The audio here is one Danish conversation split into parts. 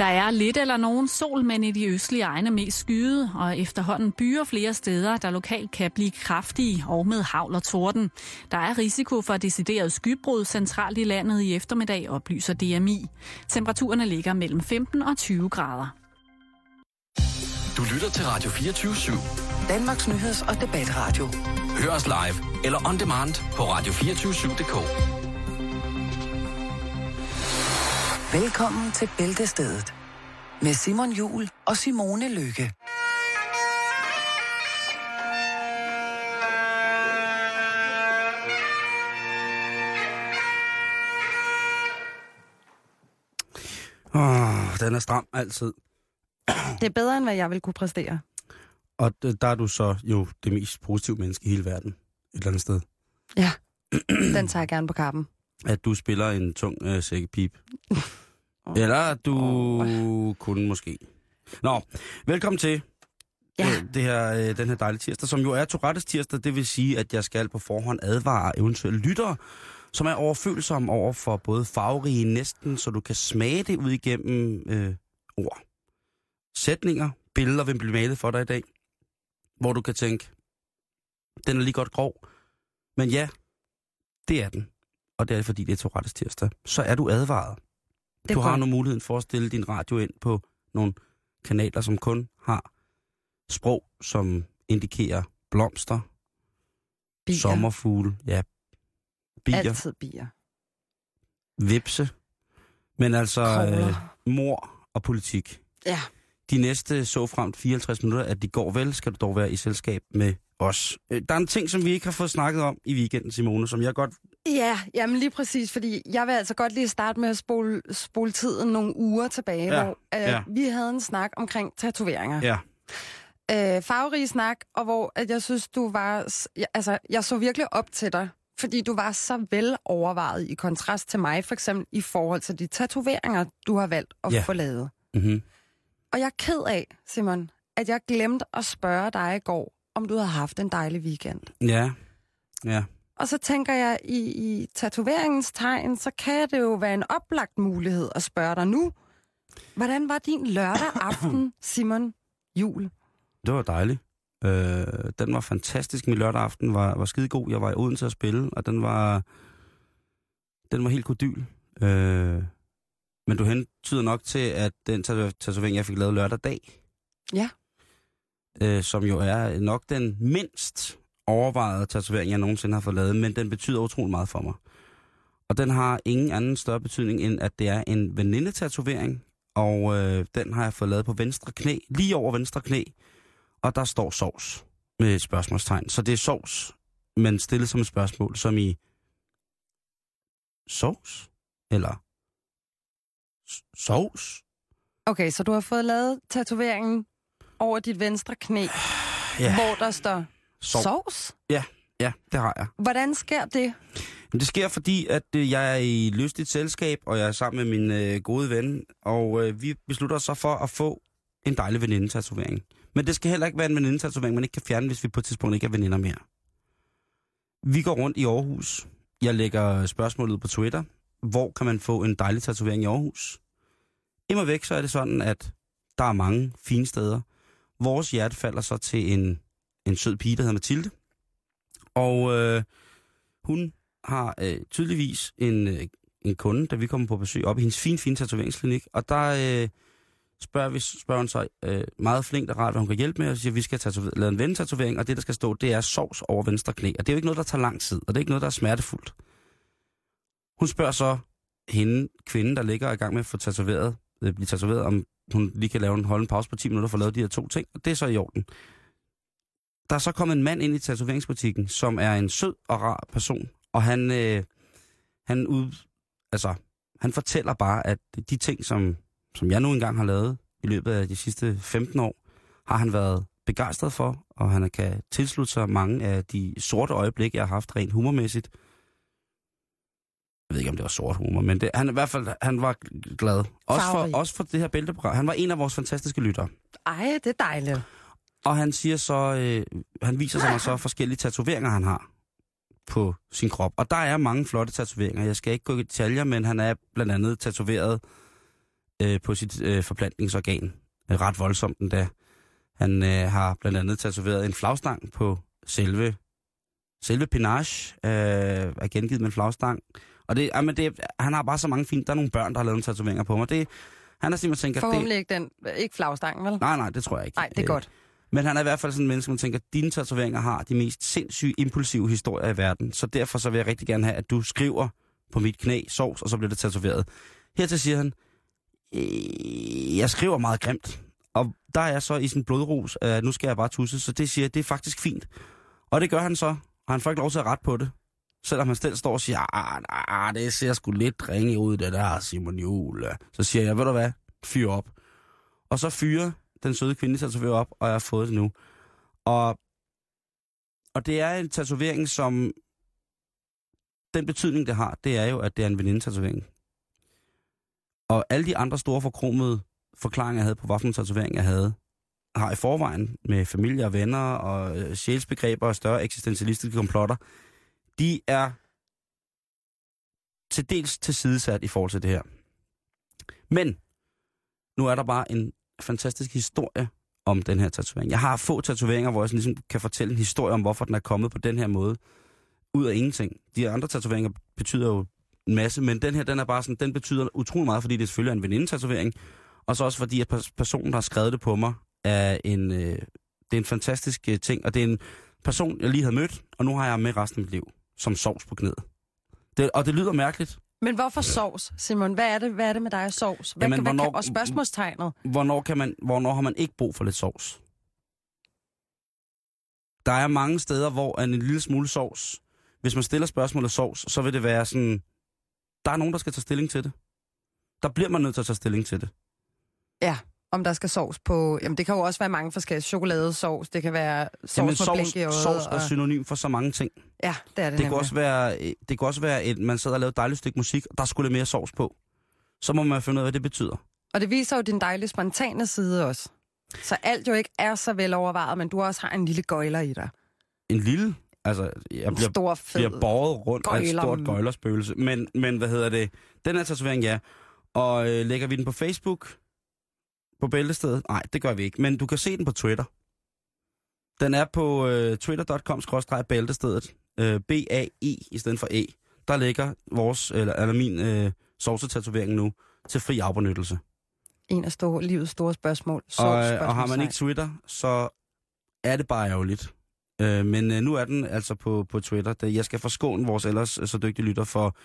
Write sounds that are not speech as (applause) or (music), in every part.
Der er lidt eller nogen sol, men i de østlige egne mest skyde, og efterhånden byer flere steder, der lokalt kan blive kraftige og med havl og torden. Der er risiko for decideret skybrud centralt i landet i eftermiddag, oplyser DMI. Temperaturerne ligger mellem 15 og 20 grader. Du lytter til Radio 24 /7. Danmarks nyheds- og debatradio. Hør os live eller on demand på radio247.dk. Velkommen til Bæltestedet med Simon Jul og Simone Lykke. Åh, den er stram altid. Det er bedre, end hvad jeg vil kunne præstere. Og der er du så jo det mest positive menneske i hele verden. Et eller andet sted. Ja, den tager jeg gerne på kappen. At du spiller en tung øh, sækkepip. (laughs) Eller at du oh. kunne måske. Nå, velkommen til Ja. øh, det her, øh, den her dejlige tirsdag, som jo er Tourettes tirsdag. Det vil sige, at jeg skal på forhånd advare eventuelle lyttere, som er overfølsomme over for både farverige næsten, så du kan smage det ud igennem øh, ord. Sætninger, billeder vil blive malet for dig i dag, hvor du kan tænke, den er lige godt grov. Men ja, det er den. Og det er fordi, det er Tourettes tirsdag. Så er du advaret. Det du har nu muligheden for at stille din radio ind på nogle kanaler, som kun har sprog, som indikerer blomster, Bier. sommerfugle, ja, bier, Altid bier. vipse, men altså øh, mor og politik. Ja. De næste så frem 54 minutter, at de går vel, skal du dog være i selskab med os. Øh, Der er en ting, som vi ikke har fået snakket om i weekenden, Simone, som jeg godt... Ja, jamen lige præcis, fordi jeg vil altså godt lige starte med at spole, spole tiden nogle uger tilbage, Ja, hvor øh, ja. vi havde en snak omkring tatoveringer. Ja, Øh, farverig snak, og hvor at jeg synes, du var... altså, jeg så virkelig op til dig, fordi du var så vel overvejet i kontrast til mig, for eksempel i forhold til de tatoveringer, du har valgt at Ja. få lavet. mm-hmm. Og jeg er ked af, Simon, at jeg glemte at spørge dig i går, om du havde haft en dejlig weekend. ja, ja. Og så tænker jeg, i, i tatoveringens tegn, så kan det jo være en oplagt mulighed at spørge dig nu. Hvordan var din lørdag aften, (clears throat) Simon Jul? Det var dejligt. Øh, den var fantastisk. Min lørdag aften var, var skide god. Jeg var i Odense at spille, og den var, den var helt kodyl. Øh, men du hentyder nok til, at den tato- tatovering, jeg fik lavet lørdag dag, Ja. øh, som jo er nok den mindst overvejede tatovering, jeg nogensinde har fået lavet, men den betyder utrolig meget for mig. Og den har ingen anden større betydning, end at det er en venindetatovering, og øh, den har jeg fået lavet på venstre knæ, lige over venstre knæ, og der står sovs med et spørgsmålstegn. Så det er sovs, men stillet som et spørgsmål, som i sovs? Eller sovs? Okay, så du har fået lavet tatoveringen over dit venstre knæ, Ja, hvor der står sov. sovs. Ja, ja, det har jeg. Hvordan sker det? Det sker, fordi at øh, jeg er i lystigt selskab, og jeg er sammen med min øh, gode ven, og øh, vi beslutter os så for at få en dejlig venindetatovering. Men det skal heller ikke være en venindetatovering, man ikke kan fjerne, hvis vi på et tidspunkt ikke er veninder mere. Vi går rundt i Aarhus. Jeg lægger spørgsmålet på Twitter. Hvor kan man få en dejlig tatovering i Aarhus? Immer væk så er det sådan, at der er mange fine steder. Vores hjerte falder så til en, en sød pige, der hedder Mathilde. Og øh, hun har øh, tydeligvis en, øh, en kunde, da vi kommer på besøg op i hendes fine, fine tatoveringsklinik. Og der øh, spørger, vi, spørger hun sig øh, meget flinkt og rart, hvad hun kan hjælpe med, og siger, at vi skal tatovere, lave en vendetatovering, og det, der skal stå, det er sovs over venstre knæ. Og det er jo ikke noget, der tager lang tid, og det er ikke noget, der er smertefuldt. Hun spørger så hende, kvinden, der ligger i gang med at få tatoveret, øh, blive tatoveret, om hun lige kan lave en, holde en pause på 10 minutter for at lave de her to ting, og det er så i orden. Der er så kommet en mand ind i tatoveringsbutikken, som er en sød og rar person, og han, øh, han, ud, altså, han fortæller bare, at de ting, som, som jeg nu engang har lavet i løbet af de sidste 15 år, har han været begejstret for, og han kan tilslutte sig mange af de sorte øjeblikke, jeg har haft rent humormæssigt. Jeg ved ikke, om det var sort humor, men det, han, i hvert fald han var glad. Også Farverig. for, også for det her bælteprogram. Han var en af vores fantastiske lyttere. Ej, det er dejligt. Og han siger så, øh, han viser sig mig så forskellige tatoveringer, han har på sin krop. Og der er mange flotte tatoveringer. Jeg skal ikke gå i detaljer, men han er blandt andet tatoveret øh, på sit øh, forplantningsorgan. Øh, ret voldsomt endda. Han øh, har blandt andet tatoveret en flagstang på selve, selve pinage, øh, er gengivet med en flagstang. Og det, jamen det, han har bare så mange fine... Der er nogle børn, der har lavet nogle tatoveringer på mig. Det, han har simpelthen tænkt, at Forhåbentlig det... ikke den, ikke flagstangen, vel? Nej, nej, det tror jeg ikke. Nej, det er Øh, godt. Men han er i hvert fald sådan en menneske, man tænker, at dine tatoveringer har de mest sindssyge, impulsive historier i verden. Så derfor så vil jeg rigtig gerne have, at du skriver på mit knæ sovs, og så bliver det tatoveret. Hertil siger han, "Øh, jeg skriver meget grimt. Og der er jeg så i sin blodrus, øh, nu skal jeg bare tusse, så det siger det er faktisk fint. Og det gør han så, og han får ikke lov til at rette på det. Selvom han selv står og siger, ah, nah, det ser sgu lidt ringe ud, det der Simon Juhl. Så siger jeg, ved du hvad, fyr op. Og så fyrer den søde kvinde tatoveret op, og jeg har fået det nu. Og, og det er en tatovering, som... Den betydning, det har, det er jo, at det er en venindetatovering. Og alle de andre store forkromede forklaringer, jeg havde på, hvilken tatovering jeg havde, har i forvejen med familie og venner og øh, sjælsbegreber og større eksistentialistiske komplotter, de er til dels tilsidesat i forhold til det her. Men nu er der bare en fantastisk historie om den her tatovering. Jeg har få tatoveringer, hvor jeg sådan ligesom kan fortælle en historie om, hvorfor den er kommet på den her måde. Ud af ingenting. De andre tatoveringer betyder jo en masse, men den her, den er bare sådan, den betyder utrolig meget, fordi det selvfølgelig er en venindetatovering. Og så også fordi, at personen, der har skrevet det på mig, er en, øh, det er en fantastisk øh, ting. Og det er en person, jeg lige havde mødt, og nu har jeg med resten af mit liv, som sovs på knæet. Det, og det lyder mærkeligt. Men hvorfor sovs, Simon? Hvad er det, hvad er det med dig og sovs? Hvad, Jamen, hvad hvornår- kan, og spørgsmålstegnet. hvornår, kan man, hvornår har man ikke brug for lidt sovs? Der er mange steder, hvor en lille smule sovs, hvis man stiller spørgsmålet sovs, så vil det være sådan, der er nogen, der skal tage stilling til det. Der bliver man nødt til at tage stilling til det. Ja, om der skal sovs på... Jamen, det kan jo også være mange forskellige. Chokoladesovs, det kan være sovs Jamen, med sovs, blink i øjet. sovs er og... synonym for så mange ting. Ja, det er det, Det kan nemlig. også være, øh, det kan også være at man sidder og laver et dejligt stykke musik, og der skulle lidt mere sovs på. Så må man finde ud af, hvad det betyder. Og det viser jo din dejlige spontane side også. Så alt jo ikke er så velovervejet, men du også har en lille gøjler i dig. En lille, altså, jeg bliver, stor, fed... bliver båret rundt af et gøjler. stort gøjlerspøgelse. Men, men hvad hedder det? Den her tatovering, ja. Og øh, lægger vi den på Facebook? På bæltestedet? Nej, det gør vi ikke. Men du kan se den på Twitter. Den er på øh, twitter.com-bæltestedet. Øh, B-A-I i stedet for E. Der ligger vores, eller, eller min øh, sovsetatovering nu til fri afbenyttelse. En af store, livets store spørgsmål. Og, øh, og har man ikke Twitter, så er det bare ærgerligt. Øh, men øh, nu er den altså på, på Twitter. Jeg skal forskåne vores ellers øh, så dygtige lytter for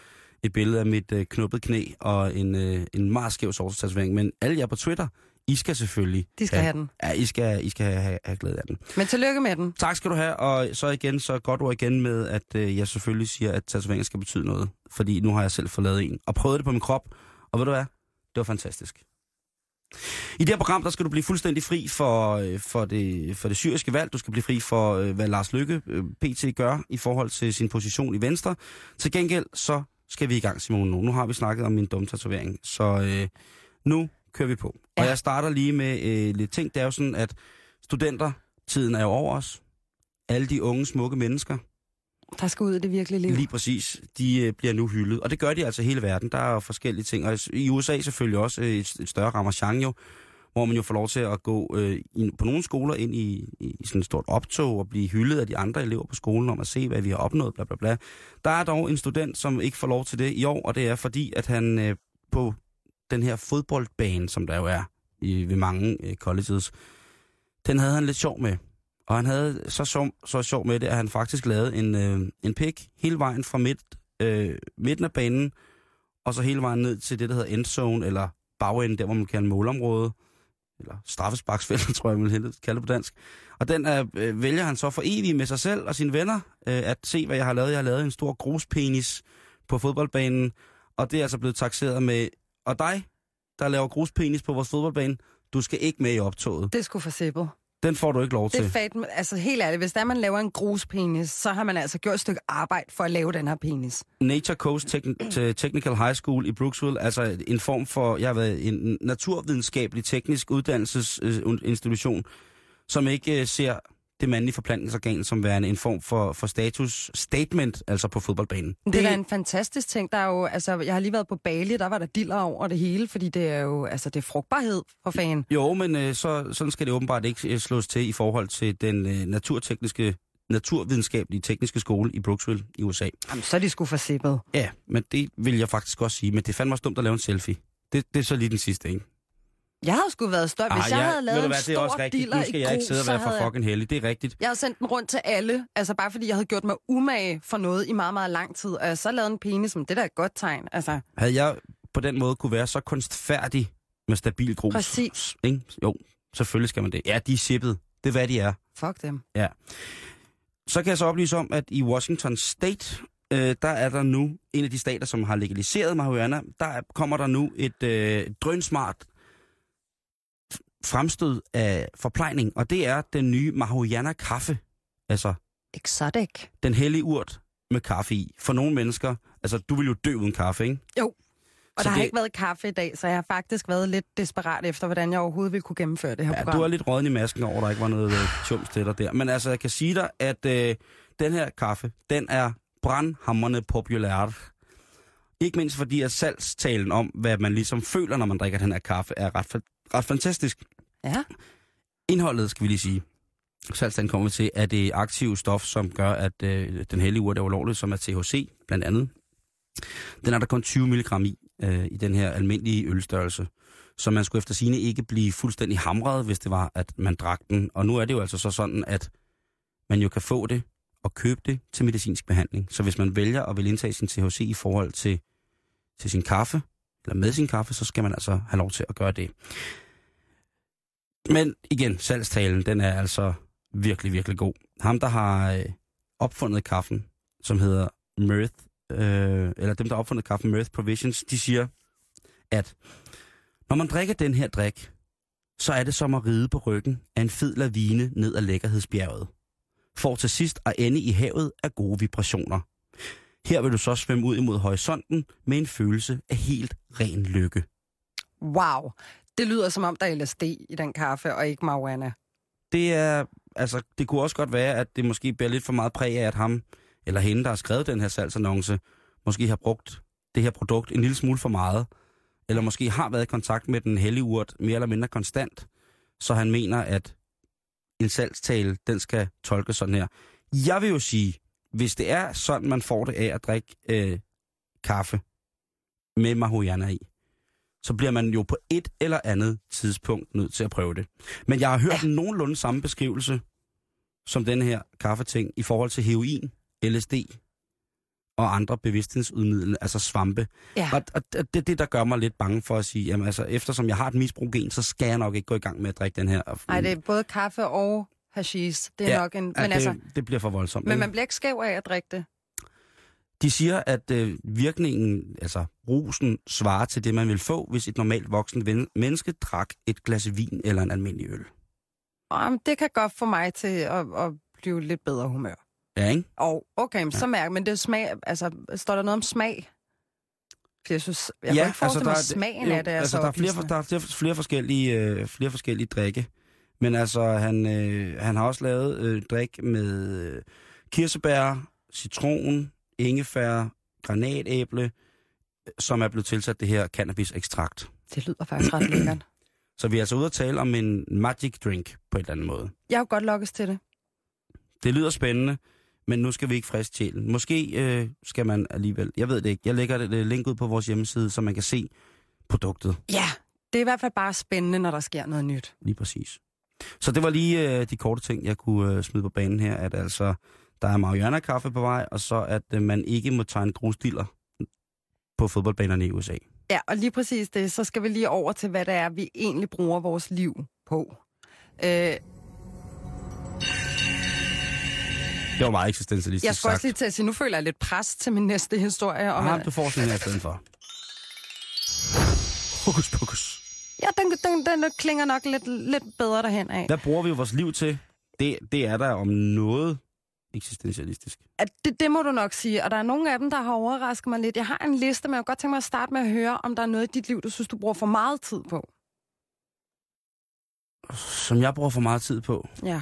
et billede af mit øh, knuppet knæ og en, øh, en meget skæv sovsetatovering. Men alle jer på Twitter, I skal selvfølgelig... De skal have den. Ja, I skal, I skal have, have glæde af den. Men tillykke med den. Tak skal du have, og så igen, så godt ord igen med, at øh, jeg selvfølgelig siger, at tatoveringer skal betyde noget. Fordi nu har jeg selv fået lavet en, og prøvet det på min krop, og ved du hvad? Det var fantastisk. I det her program, der skal du blive fuldstændig fri for, øh, for, det, for det syriske valg. Du skal blive fri for, øh, hvad Lars Lykke øh, PT gør i forhold til sin position i Venstre. Til gengæld, så skal vi i gang, Simon. Nu, nu har vi snakket om min dumme tatovering, så øh, nu kører vi på. Og Ja. jeg starter lige med øh, lidt ting. Det er jo sådan, at studentertiden er jo over os. Alle de unge, smukke mennesker, Der skal ud i det virkelige liv. Lige præcis. De øh, bliver nu hyldet. Og det gør de altså hele verden. Der er jo forskellige ting. Og i USA selvfølgelig også øh, et, et større ramachan jo, hvor man jo får lov til at gå øh, i, på nogle skoler ind i, i sådan et stort optog og blive hyldet af de andre elever på skolen om at se, hvad vi har opnået, bla bla bla. Der er dog en student, som ikke får lov til det i år, og det er fordi, at han øh, på den her fodboldbane, som der jo er i, ved mange øh, colleges, den havde han lidt sjov med. Og han havde så sjov, så sjov med det, at han faktisk lavede en, øh, en pik hele vejen fra midt, øh, midten af banen, og så hele vejen ned til det, der hedder endzone, eller bagenden, der hvor man kalder målområde, eller straffesparksfelt, (laughs) tror jeg, man vil kalde det på dansk. Og den øh, øh, vælger han så for evigt med sig selv og sine venner, øh, at se, hvad jeg har lavet. Jeg har lavet en stor gruspenis på fodboldbanen, og det er altså blevet taxeret med, og dig, der laver gruspenis på vores fodboldbane, du skal ikke med i optoget. Det skulle for sippet. Den får du ikke lov Det er til. fat, altså helt ærligt, hvis der man laver en gruspenis, så har man altså gjort et stykke arbejde for at lave den her penis. Nature Coast Techn- til Technical High School i Brooksville, altså en form for, jeg har været en naturvidenskabelig teknisk uddannelsesinstitution, som ikke øh, ser det mandlige forplantningsorgan som værende en form for, for status statement, altså på fodboldbanen. Det er da en fantastisk ting. Der er jo, altså, jeg har lige været på Bali, der var der diller over det hele, fordi det er jo altså, det er frugtbarhed for fan. Jo, men øh, så, sådan skal det åbenbart ikke øh, slås til i forhold til den øh, naturtekniske naturvidenskabelige tekniske skole i Brooksville i USA. Jamen, så er de sgu forsippet. Ja, men det vil jeg faktisk også sige. Men det fandt mig dumt at lave en selfie. Det, det er så lige den sidste, ikke? Jeg havde sgu været stolt, hvis Ah, jeg ja, havde lavet en hvad, det er også stor rigtigt. Nu skal i jeg ikke sidde og være for jeg- fucking heldig. Det er rigtigt. Jeg havde sendt den rundt til alle, altså bare fordi jeg havde gjort mig umage for noget i meget, meget lang tid, og jeg så lavede en penis, men det der er et godt tegn, altså. Havde jeg på den måde kunne være så kunstfærdig med stabil grus. Præcis. Ikke? Jo, selvfølgelig skal man det. Ja, de er shippet. Det er, hvad de er. Fuck dem. Så kan jeg så oplyse om, at i Washington State, øh, der er der nu en af de stater, som har legaliseret marihuana. Der er- kommer der nu et øh, drønsmart fremstød af forplejning, og det er den nye marihuana-kaffe. Altså Exotic. den hellige urt med kaffe i. For nogle mennesker, altså du vil jo dø uden kaffe, ikke? Og Så der har det- ikke været kaffe i dag, så jeg har faktisk været lidt desperat efter, hvordan jeg overhovedet ville kunne gennemføre det her Ja, program. du er lidt rådden i masken over, der ikke var noget øh, tjums til dig der. Men altså, jeg kan sige dig, at øh, den her kaffe, den er brandhammerne populær. Ikke mindst fordi, at salgstalen om, hvad man ligesom føler, når man drikker den her kaffe, er ret, ret fantastisk. Ja. Indholdet, skal vi lige sige. Salgstalen kommer vi til, at det aktive stof, som gør, at øh, den hellige urt er ulovlig, som er THC, blandt andet. Den er der kun 20 mg i, øh, i den her almindelige ølstørrelse. Så man skulle efter sine ikke blive fuldstændig hamret, hvis det var, at man drak den. Og nu er det jo altså så sådan, at man jo kan få det og købe det til medicinsk behandling. Så hvis man vælger at vil indtage sin THC i forhold til, til sin kaffe, eller med sin kaffe, så skal man altså have lov til at gøre det. Men igen, salgstalen, den er altså virkelig, virkelig god. Ham, der har øh, opfundet kaffen, som hedder Mirth, øh, eller dem, der har opfundet kaffen Mirth Provisions, de siger, at når man drikker den her drik, så er det som at ride på ryggen af en fed lavine ned ad lækkerhedsbjerget. For til sidst at ende i havet af gode vibrationer. Her vil du så svømme ud imod horisonten med en følelse af helt ren lykke. Wow. Det lyder som om, der er LSD i den kaffe, og ikke marijuana. Det er, altså, det kunne også godt være, at det måske bliver lidt for meget præg af, at ham eller hende, der har skrevet den her salgsannonce, måske har brugt det her produkt en lille smule for meget, eller måske har været i kontakt med den hellige urt mere eller mindre konstant, så han mener, at en salgstale, den skal tolkes sådan her. Jeg vil jo sige, hvis det er sådan, man får det af at drikke øh, kaffe med marihuana i, så bliver man jo på et eller andet tidspunkt nødt til at prøve det. Men jeg har hørt ja. nogenlunde samme beskrivelse som den her kaffeting i forhold til heroin, LSD og andre bevidsthedsudmidlende, altså svampe. Ja. Og, og det er det, der gør mig lidt bange for at sige, jamen altså, eftersom jeg har et misbrugen, så skal jeg nok ikke gå i gang med at drikke den her. Nej, det er både kaffe og hashish. Det er Ja, nok en... Men, ja, det, altså, det bliver for voldsomt. men man bliver ikke skæv af at drikke det. De siger, at øh, virkningen, altså rusen, svarer til det, man vil få, hvis et normalt voksen menneske drak et glas vin eller en almindelig øl. Og det kan godt få mig til at, at blive lidt bedre humør. Ja, ikke? Og okay, men så mærker men det er smag, altså, står der noget om smag? For jeg synes, jeg ja, ikke forestille mig, er- smagen jo, af det altså, så der er flere, der er flere, flere, forskellige, øh, flere forskellige drikke. Men altså, han, øh, han har også lavet øh, drik med øh, kirsebær, citron, ingefær, granatæble, øh, som er blevet tilsat det her cannabis-ekstrakt. Det lyder faktisk ret lækkert. (clears throat) Så vi er altså ude at tale om en magic drink på en eller anden måde. Jeg har godt lokkes til det. Det lyder spændende, men nu skal vi ikke friste sjælen. Måske øh, skal man alligevel, jeg ved det ikke, jeg lægger et øh, link ud på vores hjemmeside, så man kan se produktet Ja, det er i hvert fald bare spændende, når der sker noget nyt. lige præcis. Så det var lige øh, de korte ting, jeg kunne øh, smide på banen her, at altså, der er marihuana-kaffe på vej, og så at øh, man ikke må tegne grusdiller på fodboldbanerne i USA. Ja, og lige præcis det, så skal vi lige over til, hvad det er, vi egentlig bruger vores liv på. Øh, Det var meget eksistentialistisk jeg skal også lige til at sige, nu føler jeg lidt pres til min næste historie. Om, Ah, at, du får sådan her i stedet for. Hokus pokus. ja, den, den, den, den klinger nok lidt, lidt bedre derhen af. Hvad bruger vi vores liv til? Det, det er der om noget eksistentialistisk. At det, det må du nok sige, og der er nogle af dem, der har overrasket mig lidt. Jeg har en liste, men jeg kunne godt tænke mig at starte med at høre, om der er noget i dit liv, du synes, du bruger for meget tid på. Som jeg bruger for meget tid på. Ja.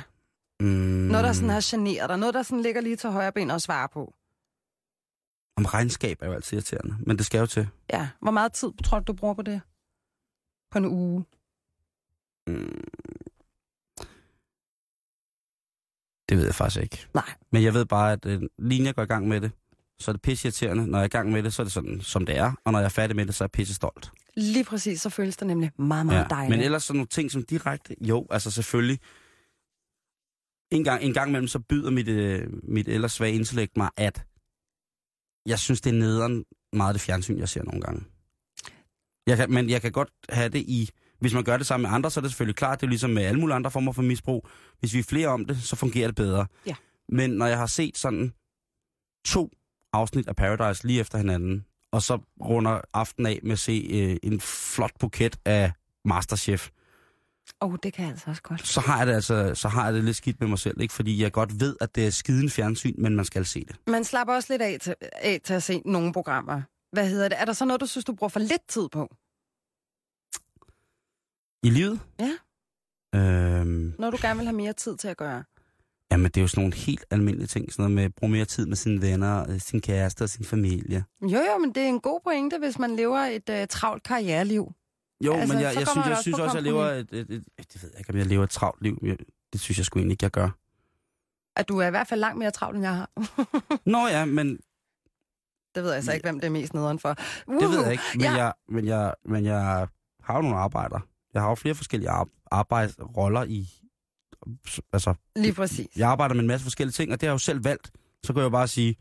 Mm, Noget, der sådan har generet dig. Noget, der sådan ligger lige til højre ben og svare på. Om regnskab er jo altid irriterende, men det skal jo til. Ja. Hvor meget tid tror du, du bruger på det? På en uge? Mm. Det ved jeg faktisk ikke. Nej. Men jeg ved bare, at øh, lige jeg går i gang med det, så er det pisse irriterende. Når jeg er i gang med det, så er det sådan, som det er. Og når jeg er færdig med det, så er jeg pisse stolt. Lige præcis, så føles det nemlig meget, meget dejligt. Men ellers sådan nogle ting som direkte, jo, altså selvfølgelig. En gang, en gang imellem, så byder mit, øh, mit ellers svage intellekt mig, at jeg synes, det er nederen meget det fjernsyn, jeg ser nogle gange. Jeg kan, men jeg kan godt have det i... Hvis man gør det sammen med andre, så er det selvfølgelig klart, det er ligesom med alle mulige andre former for misbrug. Hvis vi er flere om det, så fungerer det bedre. Ja. Men når jeg har set sådan to afsnit af Paradise lige efter hinanden, og så runder aftenen af med at se øh, en flot buket af Masterchef, Åh, oh, det kan jeg altså også godt. så har jeg det altså så har jeg det lidt skidt med mig selv, ikke? Fordi jeg godt ved, at det er skiden fjernsyn, men man skal se det. Man slapper også lidt af til, af til at se nogle programmer. Hvad hedder det? Er der så noget, du synes, du bruger for lidt tid på? I livet? Ja. Øhm, Noget, du gerne vil have mere tid til at gøre? jamen, det er jo sådan nogle helt almindelige ting. Sådan noget med at bruge mere tid med sine venner, øh, sin kæreste og sin familie. Jo, jo, men det er en god pointe, hvis man lever et uh, travlt karriereliv. Jo, Altså, men jeg, jeg synes, jeg også synes også, jeg lever et, et, et, et, det ved jeg ikke, om jeg lever et travlt liv. Jeg, det synes jeg sgu egentlig ikke, jeg gør. At du er i hvert fald langt mere travlt, end jeg har. (laughs) Nå ja, men det ved jeg så ikke, hvem det er mest nederen for. Uh, det ved jeg ikke. Men, ja. jeg, men, jeg, men jeg har jo nogle arbejder. Jeg har jo flere forskellige ar- arbejdsroller i... Altså, Lige præcis. jeg arbejder med en masse forskellige ting, og det har jeg jo selv valgt. Så kan jeg jo bare sige,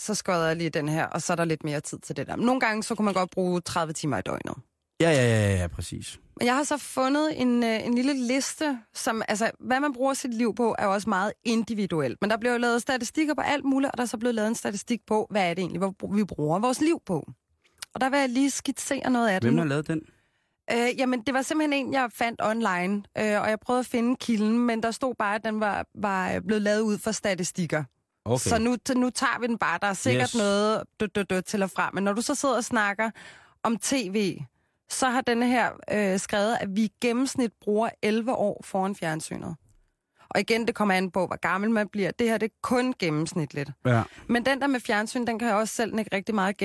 Så skøder jeg lige den her, og så er der lidt mere tid til det der. Nogle gange, så kunne man godt bruge 30 timer i døgnet. ja, ja, ja, ja, præcis. Men jeg har så fundet en, øh, en lille liste, som, altså, hvad man bruger sit liv på, er jo også meget individuelt. Men der bliver jo lavet statistikker på alt muligt, og der er så blevet lavet en statistik på, hvad er det egentlig, hvor vi bruger vores liv på. Og der vil jeg lige skitsere noget af det Hvem har lavet den? Øh, jamen, det var simpelthen en, jeg fandt online, øh, og jeg prøvede at finde kilden, men der stod bare, at den var, var blevet lavet ud for statistikker. Okay. Så nu, nu tager vi den bare. Der er sikkert Yes. noget dø, dø, dø, til og fra. Men når du så sidder og snakker om tv, så har denne her øh, skrevet, at vi i gennemsnit bruger 11 år foran fjernsynet. Og igen, det kommer an på, hvor gammel man bliver. Det her det er kun gennemsnitligt. Ja. Men den der med fjernsyn, den kan jeg også selv ikke rigtig meget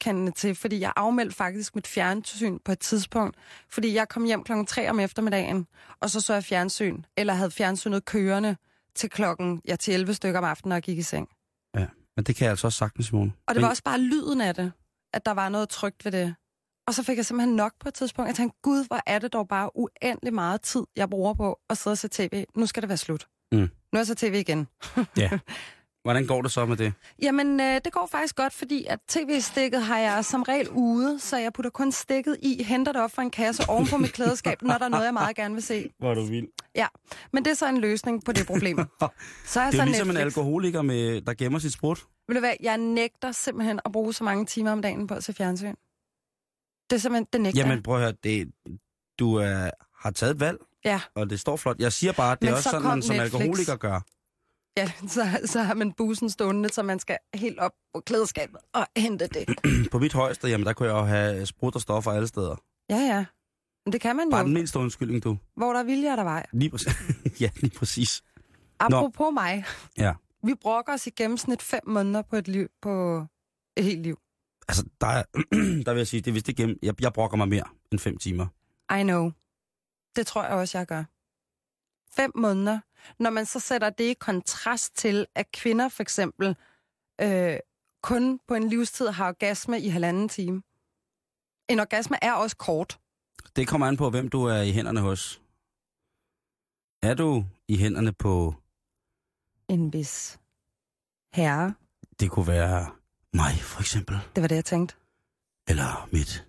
genkende til, fordi jeg afmeldte faktisk mit fjernsyn på et tidspunkt, fordi jeg kom hjem klokken 3 om eftermiddagen, og så så jeg fjernsyn, eller havde fjernsynet kørende til klokken, ja, til 11 stykker om aftenen, og gik i seng. ja. Men det kan jeg altså også sagtens, Simone. Og det var også bare lyden af det, at der var noget trygt ved det. Og så fik jeg simpelthen nok på et tidspunkt. Jeg tænkte, gud, hvor er det dog bare uendelig meget tid, jeg bruger på at sidde og se tv. Nu skal det være slut. Mm. Nu er jeg så tv igen. Ja. (laughs) Hvordan går det så med det? Jamen, øh, det går faktisk godt, fordi at tv-stikket har jeg som regel ude, så jeg putter kun stikket i, henter det op fra en kasse oven på mit klædeskab, når der er noget, jeg meget gerne vil se. Hvor er du vild. Ja, men det er så en løsning på det problem. (laughs) Så er Det er så jo ligesom en Netflix. alkoholiker, med, der gemmer sit sprut. Ved du hvad, jeg nægter simpelthen at bruge så mange timer om dagen på at se fjernsyn. Det er simpelthen, det nægter Jamen prøv at høre, det, du øh, har taget et valg, Ja, og det står flot. Jeg siger bare, at det Men er også så sådan, man som Netflix. alkoholiker gør. Ja (laughs) så, så har man bussen stående, så man skal helt op på klædeskabet og hente det. (clears throat) På mit højeste, jamen der kunne jeg jo have sprut og stoffer alle steder. Ja, ja. Men det kan man Bare jo. den mindste undskyldning, du. Hvor der er vilje, er der vej. Lige præcis. (laughs) ja, lige præcis. Apropos mig. Ja. Vi brokker os i gennemsnit fem måneder på et liv, på et helt liv. Altså, der, er, (clears throat) der vil jeg sige, det er vist ikke gennem. Jeg, jeg brokker mig mere end fem timer. I know. Det tror jeg også, jeg gør. Fem måneder. Når man så sætter det i kontrast til, at kvinder for eksempel øh, kun på en livstid har orgasme i halvanden time. En orgasme er også kort. Det kommer an på, hvem du er i hænderne hos. Er du i hænderne på, En vis herre. det kunne være mig for eksempel, Det var det, jeg tænkte. eller mit,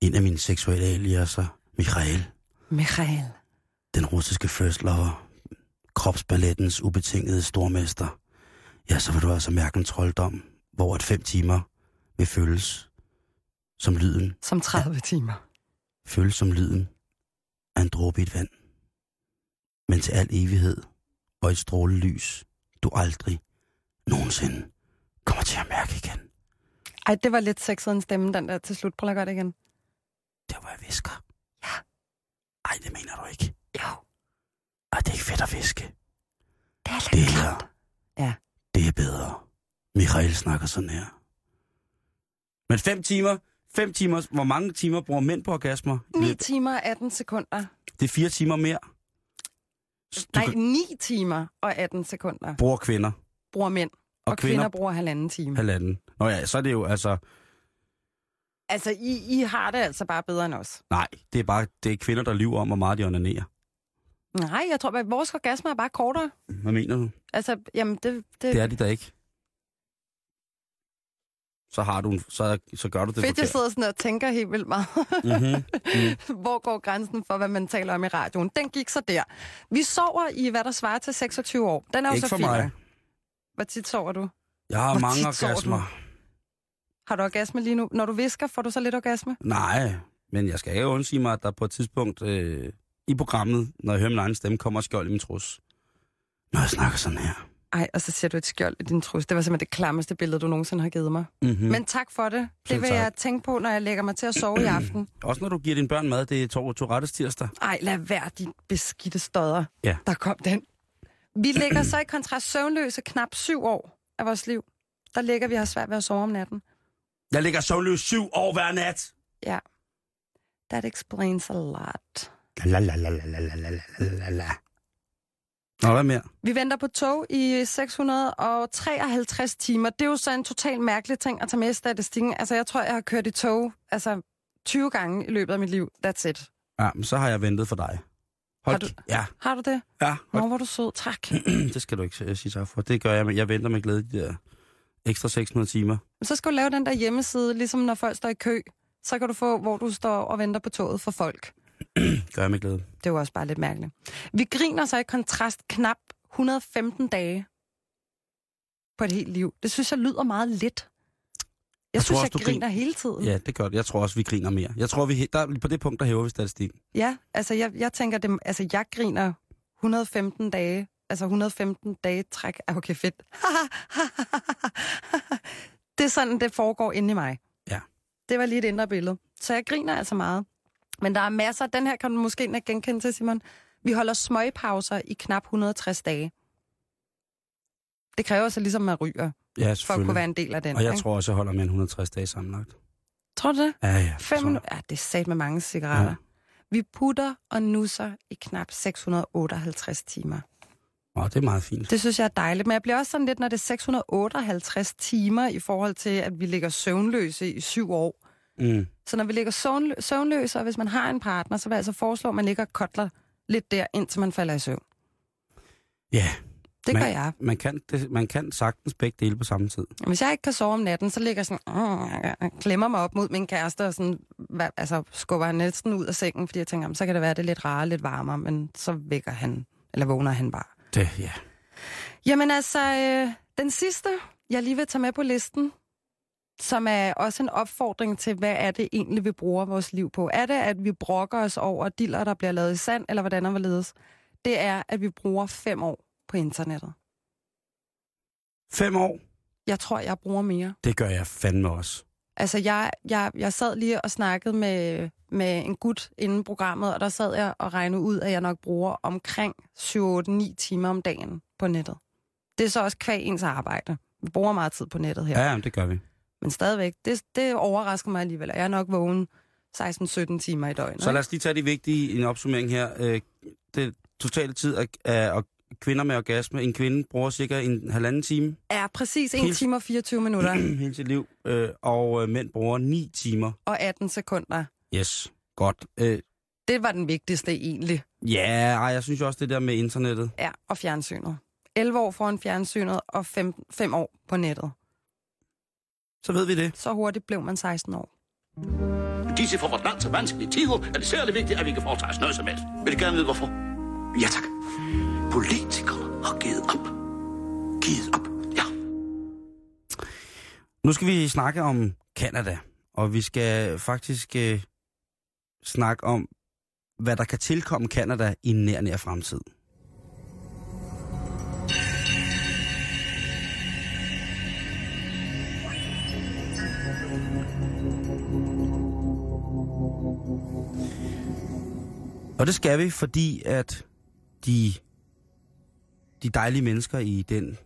en af mine seksuelle aliaser, Michael, Michael. Den russiske first lover, kropsballettens ubetingede stormester. Ja, så vil du altså mærke en trolddom, hvor at fem timer vil føles som lyden, Som 30 timer. føles som lyden af en dråbe i et vand. Men til al evighed og et stråle lys, du aldrig nogensinde kommer til at mærke igen. Ej, det var lidt sexet en stemme, den der til slut. Prøv at gøre det igen. Der hvor jeg visker. Ja. Ej, det mener du ikke. Jo. Ej, det er ikke fedt at viske. Det er lidt Det her, Ja. det er bedre. Michael snakker sådan her. Men fem timer, fem timer, hvor mange timer bruger mænd på orgasmer? 9 timer og 18 sekunder. Det er fire timer mere. Du Nej, kan, 9 timer og 18 sekunder bruger kvinder bruger mænd. Og, og kvinder, kvinder- kvinder bruger halvanden time. halvanden. Nå ja, så er det jo altså... Altså, I, I har det altså bare bedre end os. Nej, det er bare det er kvinder, der lyver om, hvor meget de onanerer. Nej, jeg tror, at vores orgasme er bare kortere. Hvad mener du? Altså, jamen, det... det, Det er de da ikke. Så har du, en- så, så gør du det fedt, jeg forkert. sidder sådan og tænker helt vildt meget. Mm-hmm. (laughs) Hvor går grænsen for, hvad man taler om i radioen? Den gik så der. Vi sover i, hvad der svarer til 26 år. Den er jo Ikke så for fin. mig. Hvor tit sover du? Jeg har Hvor mange orgasmer. Har du orgasme lige nu? Når du visker, får du så lidt orgasme? Nej, men jeg skal ikke undsige mig, at der på et tidspunkt øh, i programmet, når jeg hører min egen stemme, kommer skjold i min trus. Når jeg snakker sådan her. Ej, og så ser du et skjold i din trus. Det var simpelthen det klammeste billede, du nogensinde har givet mig. Mm-hmm. Mm. Men tak for det. Det Selv vil tak. jeg tænke på, når jeg lægger mig til at sove i (clears throat) aften. Også når du giver dine børn mad, det er to, to rettes tirsdag. Ej, lad være de beskidte stodder. Ja. Der kom den. Vi ligger så i kontrast søvnløse knap syv år af vores liv. Der ligger vi har svært ved at sove om natten. Jeg ligger søvnløs syv år hver nat. Ja. That explains a lot. La, la, la, la, la, la, la, la. Nå, hvad mere? Vi venter på tog i 653 timer. Det er jo så en totalt mærkelig ting at tage med i statistikken. Altså, jeg tror, jeg har kørt i tog altså, 20 gange i løbet af mit liv. That's it. Ja, men så har jeg ventet for dig. Hold, har, du, ja. har du det? Ja. Hold. Nå, hvor du sød. Tak. (clears throat) det skal du ikke øh, sige tak for. Det gør jeg, men jeg venter med glæde de der ekstra 600 timer. Så skal du lave den der hjemmeside, ligesom når folk står i kø. Så kan du få, hvor du står og venter på toget for folk. (clears throat) Gør jeg med glæde. Det jo også bare lidt mærkeligt. Vi griner så i kontrast knap 115 dage på et helt liv. Det synes jeg lyder meget lidt. Jeg, Jeg synes, også, jeg du griner grin- hele tiden. Ja, det gør det. Jeg tror også, vi griner mere. Jeg tror, vi, der, på det punkt, der hæver vi statistik. Ja, altså jeg, jeg tænker, det, altså jeg griner 115 dage, altså 115 dage træk. Ah, Okay, fedt. (laughs) det er sådan, det foregår inde i mig. Ja. Det var lige et indre billede. Så jeg griner altså meget. Men der er masser, den her kan du måske ikke genkende til, Simon. Vi holder smøgpauser i knap 160 dage. Det kræver så ligesom, at man ryger, Ja, for at kunne være en del af den. Og jeg ikke? tror også, jeg holder end 160 dage sammenlagt. tror du det? Ja, ja. Fem minutter? Ja, det er sat med mange cigaretter. Ja. Vi putter og nusser i knap 658 timer. Åh, det er meget fint. Det synes jeg er dejligt, men jeg bliver også sådan lidt, når det er 658 timer i forhold til, at vi ligger søvnløse i syv år. Mm. Så når vi ligger søvnlø- søvnløse, og hvis man har en partner, så vil jeg altså foreslå, at man ligger og kotler lidt der, indtil man falder i søvn. Ja, Det man, gør jeg. Man kan, det, man kan sagtens begge dele på samme tid. Hvis jeg ikke kan sove om natten, så ligger jeg sådan, øh, klemmer mig op mod min kæreste, og sådan, hva- altså, skubber han næsten ud af sengen, fordi jeg tænker, "Jamen, så kan det være, det er lidt rarere, lidt varmere, men så vækker han, eller vågner han bare. Det, ja. Jamen altså, øh, den sidste, jeg lige vil tage med på listen, som er også en opfordring til, hvad er det egentlig, vi bruger vores liv på? Er det, at vi brokker os over diller, der bliver lavet i sand, eller hvordan og hvorledes? Det er, at vi bruger fem år på internettet. Fem år, Jeg tror, jeg bruger mere. det gør jeg fandme også. Altså, jeg, jeg, jeg sad lige og snakkede med, med en gut inden programmet, og der sad jeg og regnede ud, at jeg nok bruger omkring 7-8-9 timer om dagen på nettet. Det er så også kvæg ens arbejde. Vi bruger meget tid på nettet her. Ja, ja det gør vi. Men stadigvæk, det, det overrasker mig alligevel. Jeg er nok vågen 16-17 timer i døgnet. Så lad os lige tage de vigtige i en opsummering her. Øh, det totale tid af, af, kvinder med orgasme. En kvinde bruger cirka en halvanden time Ja, præcis 1 Helt- time og 24 minutter (clears throat) hele sit liv, øh, og øh, mænd bruger 9 timer. og 18 sekunder. Yes, godt. Det var den vigtigste egentlig. ja, ej, jeg synes jo også det der med internettet. Ja, og fjernsynet. 11 år foran fjernsynet og 5, 5 år på nettet. Så ved vi det. Så hurtigt blev man 16 år. Disse for vort land så vanskelige tider er det særlig vigtigt, at vi kan foretage os noget som helst. Vil du gerne vide, hvorfor? Ja, tak. Politikerne har givet op. Givet op, ja. Nu skal vi snakke om Kanada, og vi skal faktisk øh, snakke om, hvad der kan tilkomme Kanada i nær nær fremtid. Og det skal vi, fordi at de de dejlige mennesker i den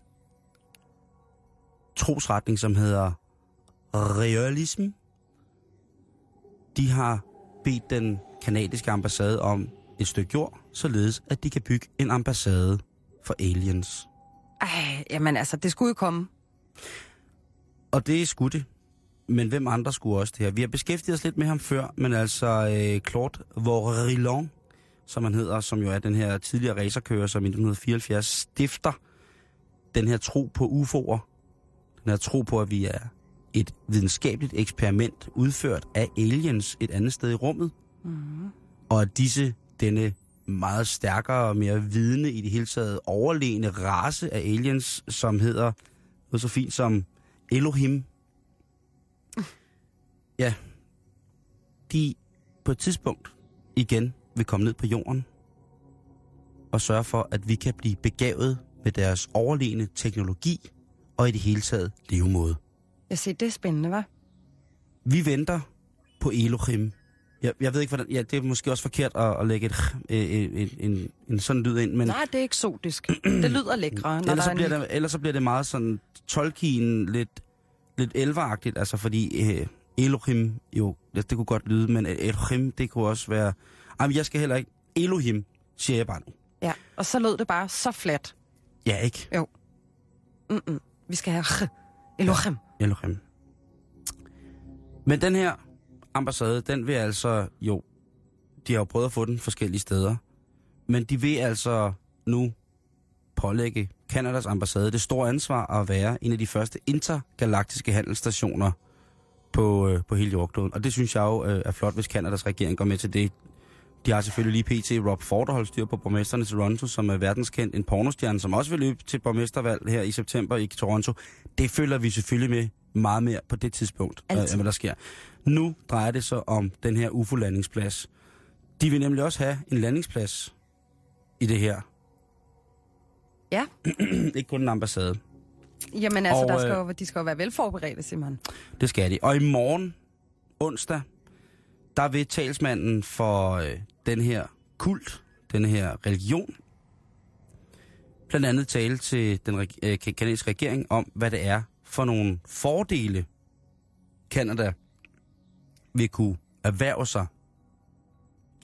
trosretning, som hedder realism, de har bedt den kanadiske ambassade om et stykke jord, således at de kan bygge en ambassade for aliens. Ej, jamen altså, det skulle jo komme. Og det er skudt det. Men hvem andre skulle også det her? Vi har beskæftiget os lidt med ham før, men altså øh, Claude Vorillon, som han hedder, som jo er den her tidligere racerkører, som i 1974 stifter den her tro på UFO'er. Den her tro på, at vi er et videnskabeligt eksperiment udført af aliens et andet sted i rummet. Mm. Og at disse, denne meget stærkere og mere vidende i det hele taget overlegne race af aliens, som hedder noget så fint som Elohim. (laughs) Ja, de på et tidspunkt igen vil komme ned på jorden og sørge for, at vi kan blive begavet med deres overlegne teknologi og i det hele taget levemåde. Jeg siger, det er spændende, hva'? Vi venter på Elohim. Jeg, jeg ved ikke, hvordan... Ja, det er måske også forkert at, at lægge et, en, en, en, en sådan lyd ind, men... Nej, det er eksotisk. (clears throat) det lyder lækre. Når ellers, der så er bliver en... det, ellers så bliver det meget sådan Tolkien, lidt, lidt elveragtigt, altså fordi øh, Elohim, jo, det, det kunne godt lyde, men Elohim, det kunne også være... Jamen, jeg skal heller ikke... Elohim, siger jeg bare nu. Ja, og så lød det bare så flat. Ja, ikke? Jo. Mm-mm. Vi skal have (laughs) Elohim. Elohim. Men den her ambassade, den vil altså jo... De har jo prøvet at få den forskellige steder. Men de vil altså nu pålægge Kanadas ambassade det store ansvar at være en af de første intergalaktiske handelsstationer på, øh, på hele jordkloden. Og det synes jeg jo øh, er flot, hvis Kanadas regering går med til det. De har selvfølgelig lige pt. Rob Ford at holde styr på borgmesteren i Toronto, som er verdenskendt en pornostjerne, som også vil løbe til borgmestervalg her i september i Toronto. Det følger vi selvfølgelig med meget mere på det tidspunkt, øh, hvad der sker. Nu drejer det sig om den her UFO-landingsplads. De vil nemlig også have en landingsplads i det her. Ja. (clears throat) Ikke kun en ambassade. Jamen altså, Og, der skal øh, jo, de skal jo være velforberedte, Simon. Det skal de. Og i morgen, onsdag, der vil talsmanden for øh, den her kult, den her religion, blandt andet tale til den øh, ka- kanadiske regering om, hvad det er for nogle fordele, Kanada vil kunne erhverve sig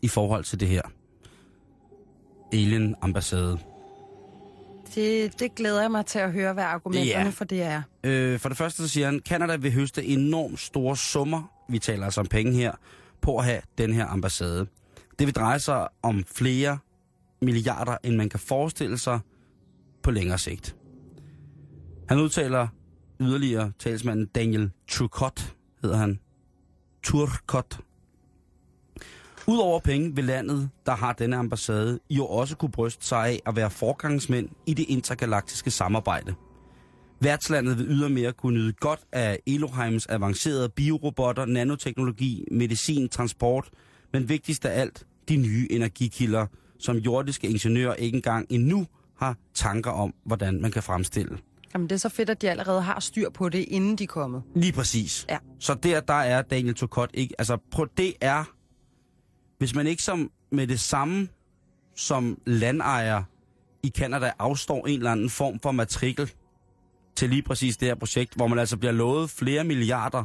i forhold til det her alien-ambassade. Det, det glæder jeg mig til at høre, hvad argumenterne Ja. for det er. Øh, for det første så siger han, Kanada vil høste enormt store summer, vi taler altså om penge her, på at have den her ambassade. Det vil dreje sig om flere milliarder, end man kan forestille sig på længere sigt. Han udtaler yderligere talsmanden Daniel Turcott, hedder han. Turcott. Udover penge vil landet, der har denne ambassade, jo også kunne bryste sig af at være forgangsmænd i det intergalaktiske samarbejde. Værtslandet vil ydermere kunne nyde godt af Elohims avancerede biorobotter, nanoteknologi, medicin, transport, men vigtigst af alt, de nye energikilder, som jordiske ingeniører ikke engang endnu har tanker om, hvordan man kan fremstille. Jamen, det er så fedt, at de allerede har styr på det, inden de er kommet. Lige præcis. Ja. Så der, der er Daniel Turcott ikke... Altså, prøv, det er... Hvis man ikke som med det samme som landejer i Kanada afstår en eller anden form for matrikel til lige præcis det her projekt, hvor man altså bliver lovet flere milliarder,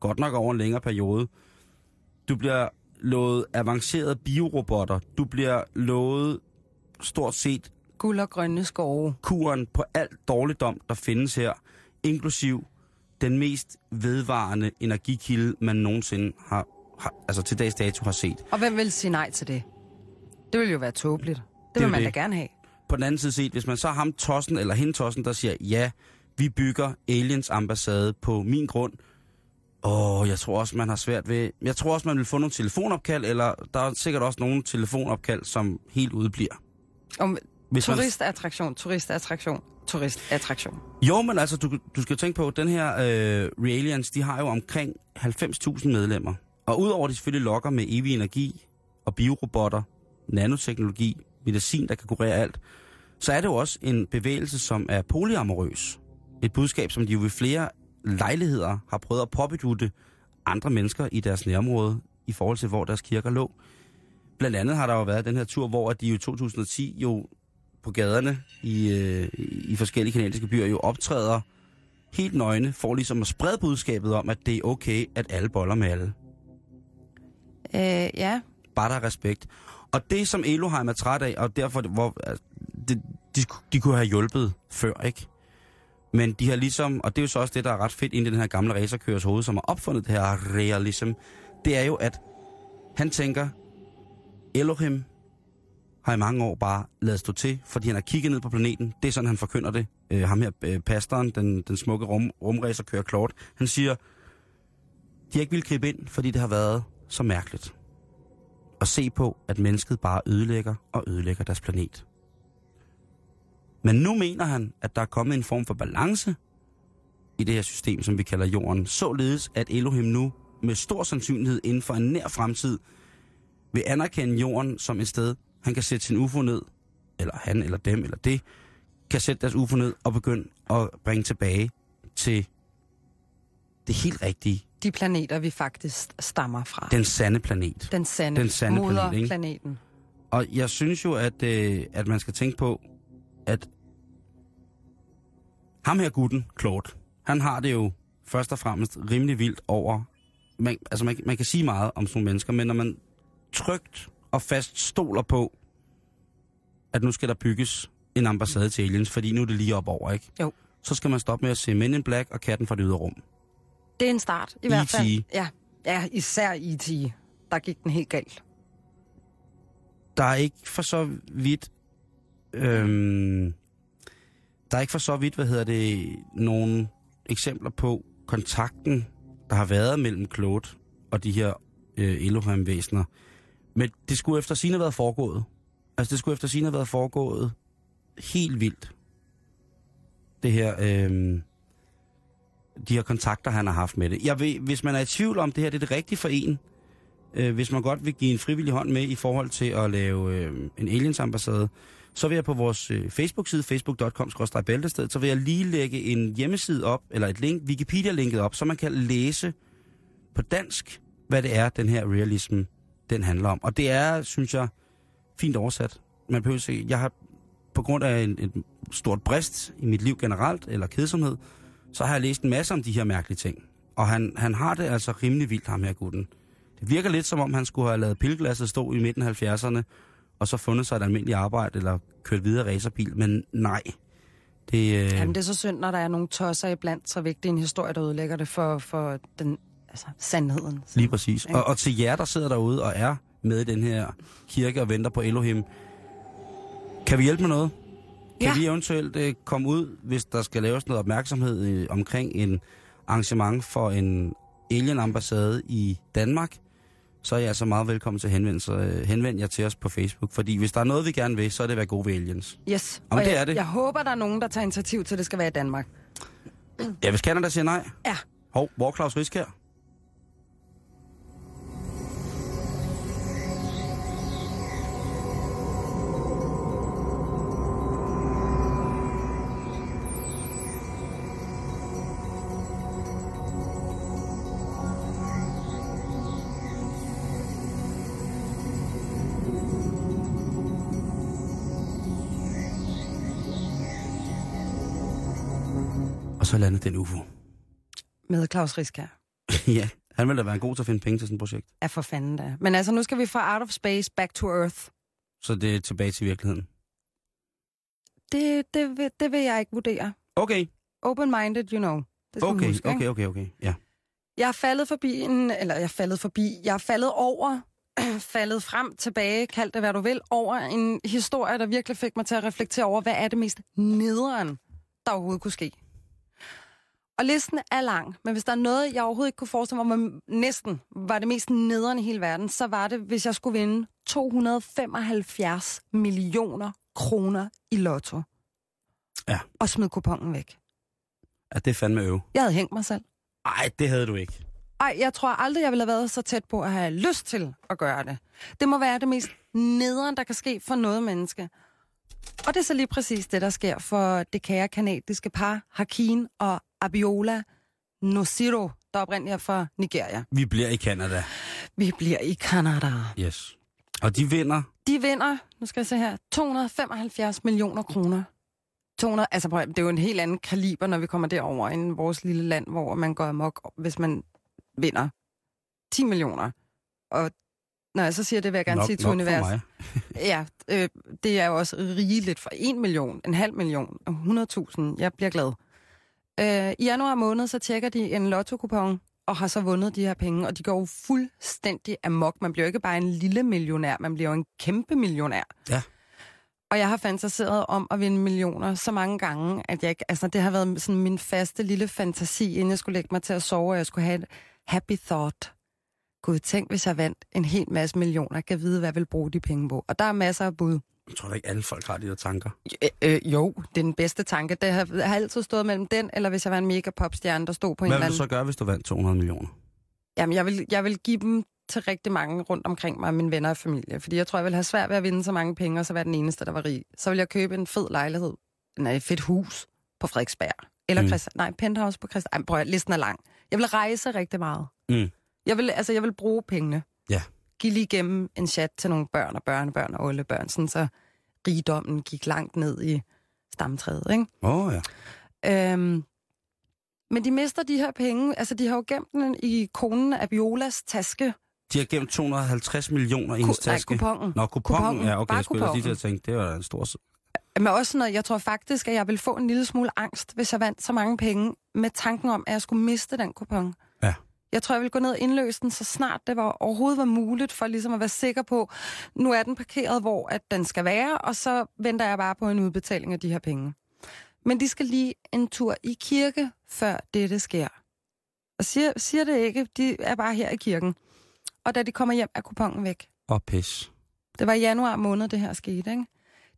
godt nok over en længere periode. Du bliver lovet avancerede biorobotter. Du bliver lovet stort set Guld og grønne skove. kuren på alt dårligdom, der findes her, inklusiv den mest vedvarende energikilde, man nogensinde har, har altså til dags dato har set. Og hvem vil sige nej til det? Det vil jo være tåbeligt. Det, er vil man det. da gerne have. På den anden side set, hvis man så ham tossen eller hende tossen, der siger, ja, vi bygger aliens ambassade på min grund, Åh, jeg tror også, man har svært ved... Jeg tror også, man vil få nogle telefonopkald, eller der er sikkert også nogle telefonopkald, som helt udebliver. Om Hvis man- turistattraktion, turistattraktion, turistattraktion. Jo, men altså, du, du skal tænke på, at den her øh, Realians, de har jo omkring 90.000 medlemmer. Og udover at de selvfølgelig lokker med evig energi og biorobotter, nanoteknologi, medicin, der kan kurere alt, så er det jo også en bevægelse, som er polyamorøs. Et budskab, som de jo ved flere lejligheder har prøvet at påbedutte andre mennesker i deres nærområde i forhold til, hvor deres kirker lå. Blandt andet har der jo været den her tur, hvor de jo i 2010 jo på gaderne i, øh, i forskellige kanadiske byer jo optræder helt nøgne, for ligesom at sprede budskabet om, at det er okay, at alle boller med alle. Øh, ja. Bare der er respekt. Og det, som Elohim er træt af, og derfor, hvor, altså, det, de, de kunne have hjulpet før, ikke? Men de har ligesom, og det er jo så også det, der er ret fedt ind i den her gamle racerkørers hoved, som har opfundet det her realism, det er jo, at han tænker, Elohim har i mange år bare lavet stå til, fordi han har kigget ned på planeten. Det er sådan, han forkynder det. Øh, ham her, øh, pastoren, den, den smukke rum, rumracerkører Claude, han siger, de har ikke ville gribe ind, fordi det har været så mærkeligt. At se på, at mennesket bare ødelægger og ødelægger deres planet. Men nu mener han, at der er kommet en form for balance i det her system, som vi kalder jorden, således at Elohim nu med stor sandsynlighed inden for en nær fremtid vil anerkende jorden som et sted, han kan sætte sin UFO ned, eller han, eller dem, eller det, kan sætte deres UFO ned og begynde at bringe tilbage til det helt rigtige, De planeter, vi faktisk stammer fra. den sande planet. den sande, den sande planet, ikke? moderplaneten. Og jeg synes jo, at, øh, at man skal tænke på, at ham her gutten, Claude, han har det jo først og fremmest rimelig vildt over... Man, altså man, man kan sige meget om sådan nogle mennesker, men når man trygt og fast stoler på, at nu skal der bygges en ambassade til aliens, fordi nu er det lige op over, ikke? Jo. Så skal man stoppe med at se Men in Black og Katten fra det ydre rum. Det er en start, i hvert fald. Ja, ja især E.T. Der gik den helt galt. der er ikke for så vidt... Øhm, der er ikke for så vidt, hvad hedder det, nogle eksempler på kontakten, der har været mellem Claude og de her øh, Elohim-væsener. Men det skulle efter sine have været foregået. Altså, det skulle efter sine have været foregået helt vildt. Det her, øh, de her kontakter, han har haft med det. Jeg ved, hvis man er i tvivl om, det her det er det rigtige for en, øh, hvis man godt vil give en frivillig hånd med i forhold til at lave øh, en aliens-ambassade, så vil jeg på vores øh, Facebook-side, facebook.com-bæltested, så vil jeg lige lægge en hjemmeside op, eller et link, Wikipedia-linket op, så man kan læse på dansk, hvad det er, den her realism, den handler om. Og det er, synes jeg, fint oversat. Man behøver se, jeg har på grund af en, en stort brist i mit liv generelt, eller kedsomhed, så har jeg læst en masse om de her mærkelige ting. Og han, han har det altså rimelig vildt, ham her gutten. Det virker lidt som om, han skulle have lavet pilglasset stå i midten af 70'erne, og så fundet sig et almindeligt arbejde, eller kørt videre racerbil. Men nej. Det, øh, Jamen, det er så synd, når der er nogle tosser iblandt, så vigtig en historie, der ødelægger det for, for den, altså, sandheden. Så, Lige præcis. Og, og til jer, der sidder derude og er med i den her kirke og venter på Elohim, kan vi hjælpe med noget? Kan Ja. vi eventuelt øh, komme ud, hvis der skal laves noget opmærksomhed øh, omkring en arrangement for en alien-ambassade i Danmark? Så er jeg altså meget velkommen til at henvende, sig, øh, henvende jer til os på Facebook. Fordi hvis der er noget, vi gerne vil, så er det at være gode ved aliens. Yes. Jamen, og det jeg, er det. Jeg håber, der er nogen, der tager initiativ til, at det skal være i Danmark. Ja, hvis Canada siger nej. Ja. Hov, hvor er Claus Risk her? Så landede den UFO. Med Claus Risk her. (laughs) ja, han ville da være god til at finde penge til sådan et projekt. Er for fanden da. Men altså, nu skal vi fra out of space back to earth. Så det er tilbage til virkeligheden. Det, det, vil, det vil jeg ikke vurdere. Okay, Open-minded, you know. Det skal okay, huske, ikke? okay, okay, okay, ja. Jeg er faldet forbi en, eller jeg er faldet forbi, jeg er faldet over, (clears throat) faldet frem, tilbage, kald det hvad du vil, over en historie, der virkelig fik mig til at reflektere over, hvad er det mest nederen, der overhovedet kunne ske. Og listen er lang, men hvis der er noget, jeg overhovedet ikke kunne forestille mig, var næsten var det mest nederen i hele verden, så var det, hvis jeg skulle vinde 275 millioner kroner i lotto. Ja. Og smide kupongen væk. ja det er fandme øv. Jeg havde hængt mig selv. Ej, det havde du ikke. Ej, jeg tror aldrig, jeg ville have været så tæt på at have lyst til at gøre det. Det må være det mest nederen, der kan ske for noget menneske. Og det er så lige præcis det, der sker for det kære kanadiske par, Hakim og Abiola Nosiro, der oprindeligt er fra Nigeria. Vi bliver i Canada. Vi bliver i Kanada. Yes. Og de vinder. De vinder, nu skal jeg se her, 275 millioner kroner. 200, altså prøv, det er jo en helt anden kaliber, når vi kommer derover end vores lille land, hvor man går amok, hvis man vinder 10 millioner. Og når jeg så siger det, vil jeg gerne nok, sige til nok for univers. mig. (laughs) Ja, øh, det er jo også rigeligt for 1 million, en halv million, 100.000. Jeg bliver glad. Øh, I januar måned, så tjekker de en lotto og har så vundet de her penge, og de går jo fuldstændig amok. Man bliver jo ikke bare en lille millionær, man bliver jo en kæmpe millionær. Ja. Og jeg har fantaseret om at vinde millioner så mange gange, at jeg ikke, altså det har været sådan min faste lille fantasi, inden jeg skulle lægge mig til at sove, og jeg skulle have et happy thought. Gud, tænk, hvis jeg vandt en hel masse millioner, kan vide, hvad jeg vil bruge de penge på. Og der er masser af bud. Jeg tror da ikke, alle folk har de der tanker. Øh, øh, jo, det er den bedste tanke. Det har, har altid stået mellem den, eller hvis jeg var en mega popstjerne, der stod på en Hvad vil du så gøre, hvis du vandt 200 millioner? Jamen, jeg vil, jeg vil give dem til rigtig mange rundt omkring mig, mine venner og familie. Fordi jeg tror, jeg vil have svært ved at vinde så mange penge, og så være den eneste, der var rig. Så vil jeg købe en fed lejlighed, nej, et fedt hus på Frederiksberg. Eller Mm. Christian, nej, penthouse på Christian. Ej, prøv at, listen er lang. Jeg vil rejse rigtig meget. Mm. Jeg vil, altså, jeg vil bruge pengene. Ja. Giv lige igennem en chat til nogle børn og børnebørn og oldebørn, sådan så rigdommen gik langt ned i stamtræet, ikke? Åh oh, ja. Øhm, men de mister de her penge. Altså, de har jo gemt den i konen af Violas taske. De har gemt 250 millioner i hendes Ku- nej, taske. kuponen. Nå, kupongen. Kuponen. Ja, okay, Bare jeg skulle lige til at tænke, det var da en stor... Men også sådan noget, jeg tror faktisk, at jeg vil få en lille smule angst, hvis jeg vandt så mange penge, med tanken om, at jeg skulle miste den kupon. Jeg tror, jeg vil gå ned og indløse den, så snart det var, overhovedet var muligt, for ligesom at være sikker på, nu er den parkeret, hvor at den skal være, og så venter jeg bare på en udbetaling af de her penge. Men de skal lige en tur i kirke, før dette sker. Og siger, siger det ikke, de er bare her i kirken. Og da de kommer hjem, er kupongen væk. Åh, pis. Det var i januar måned, det her skete, ikke?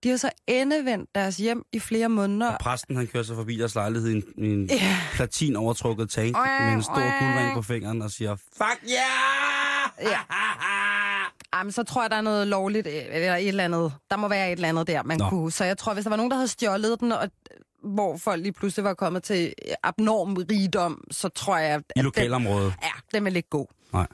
De har så endevendt deres hjem i flere måneder. Og præsten, han kører så forbi deres lejlighed i en, i en Ja. platin overtrukket tank med en stor guldring på fingeren og siger, fuck yeah! Ja. Jamen, så tror jeg, der er noget lovligt, øh, eller et eller andet. Der må være et eller andet der, man Nå. Kunne. Så jeg tror, hvis der var nogen, der havde stjålet den, og hvor folk lige pludselig var kommet til abnorm rigdom, så tror jeg, at I lokalområdet. Den, ja, den vil ikke gå. Nej.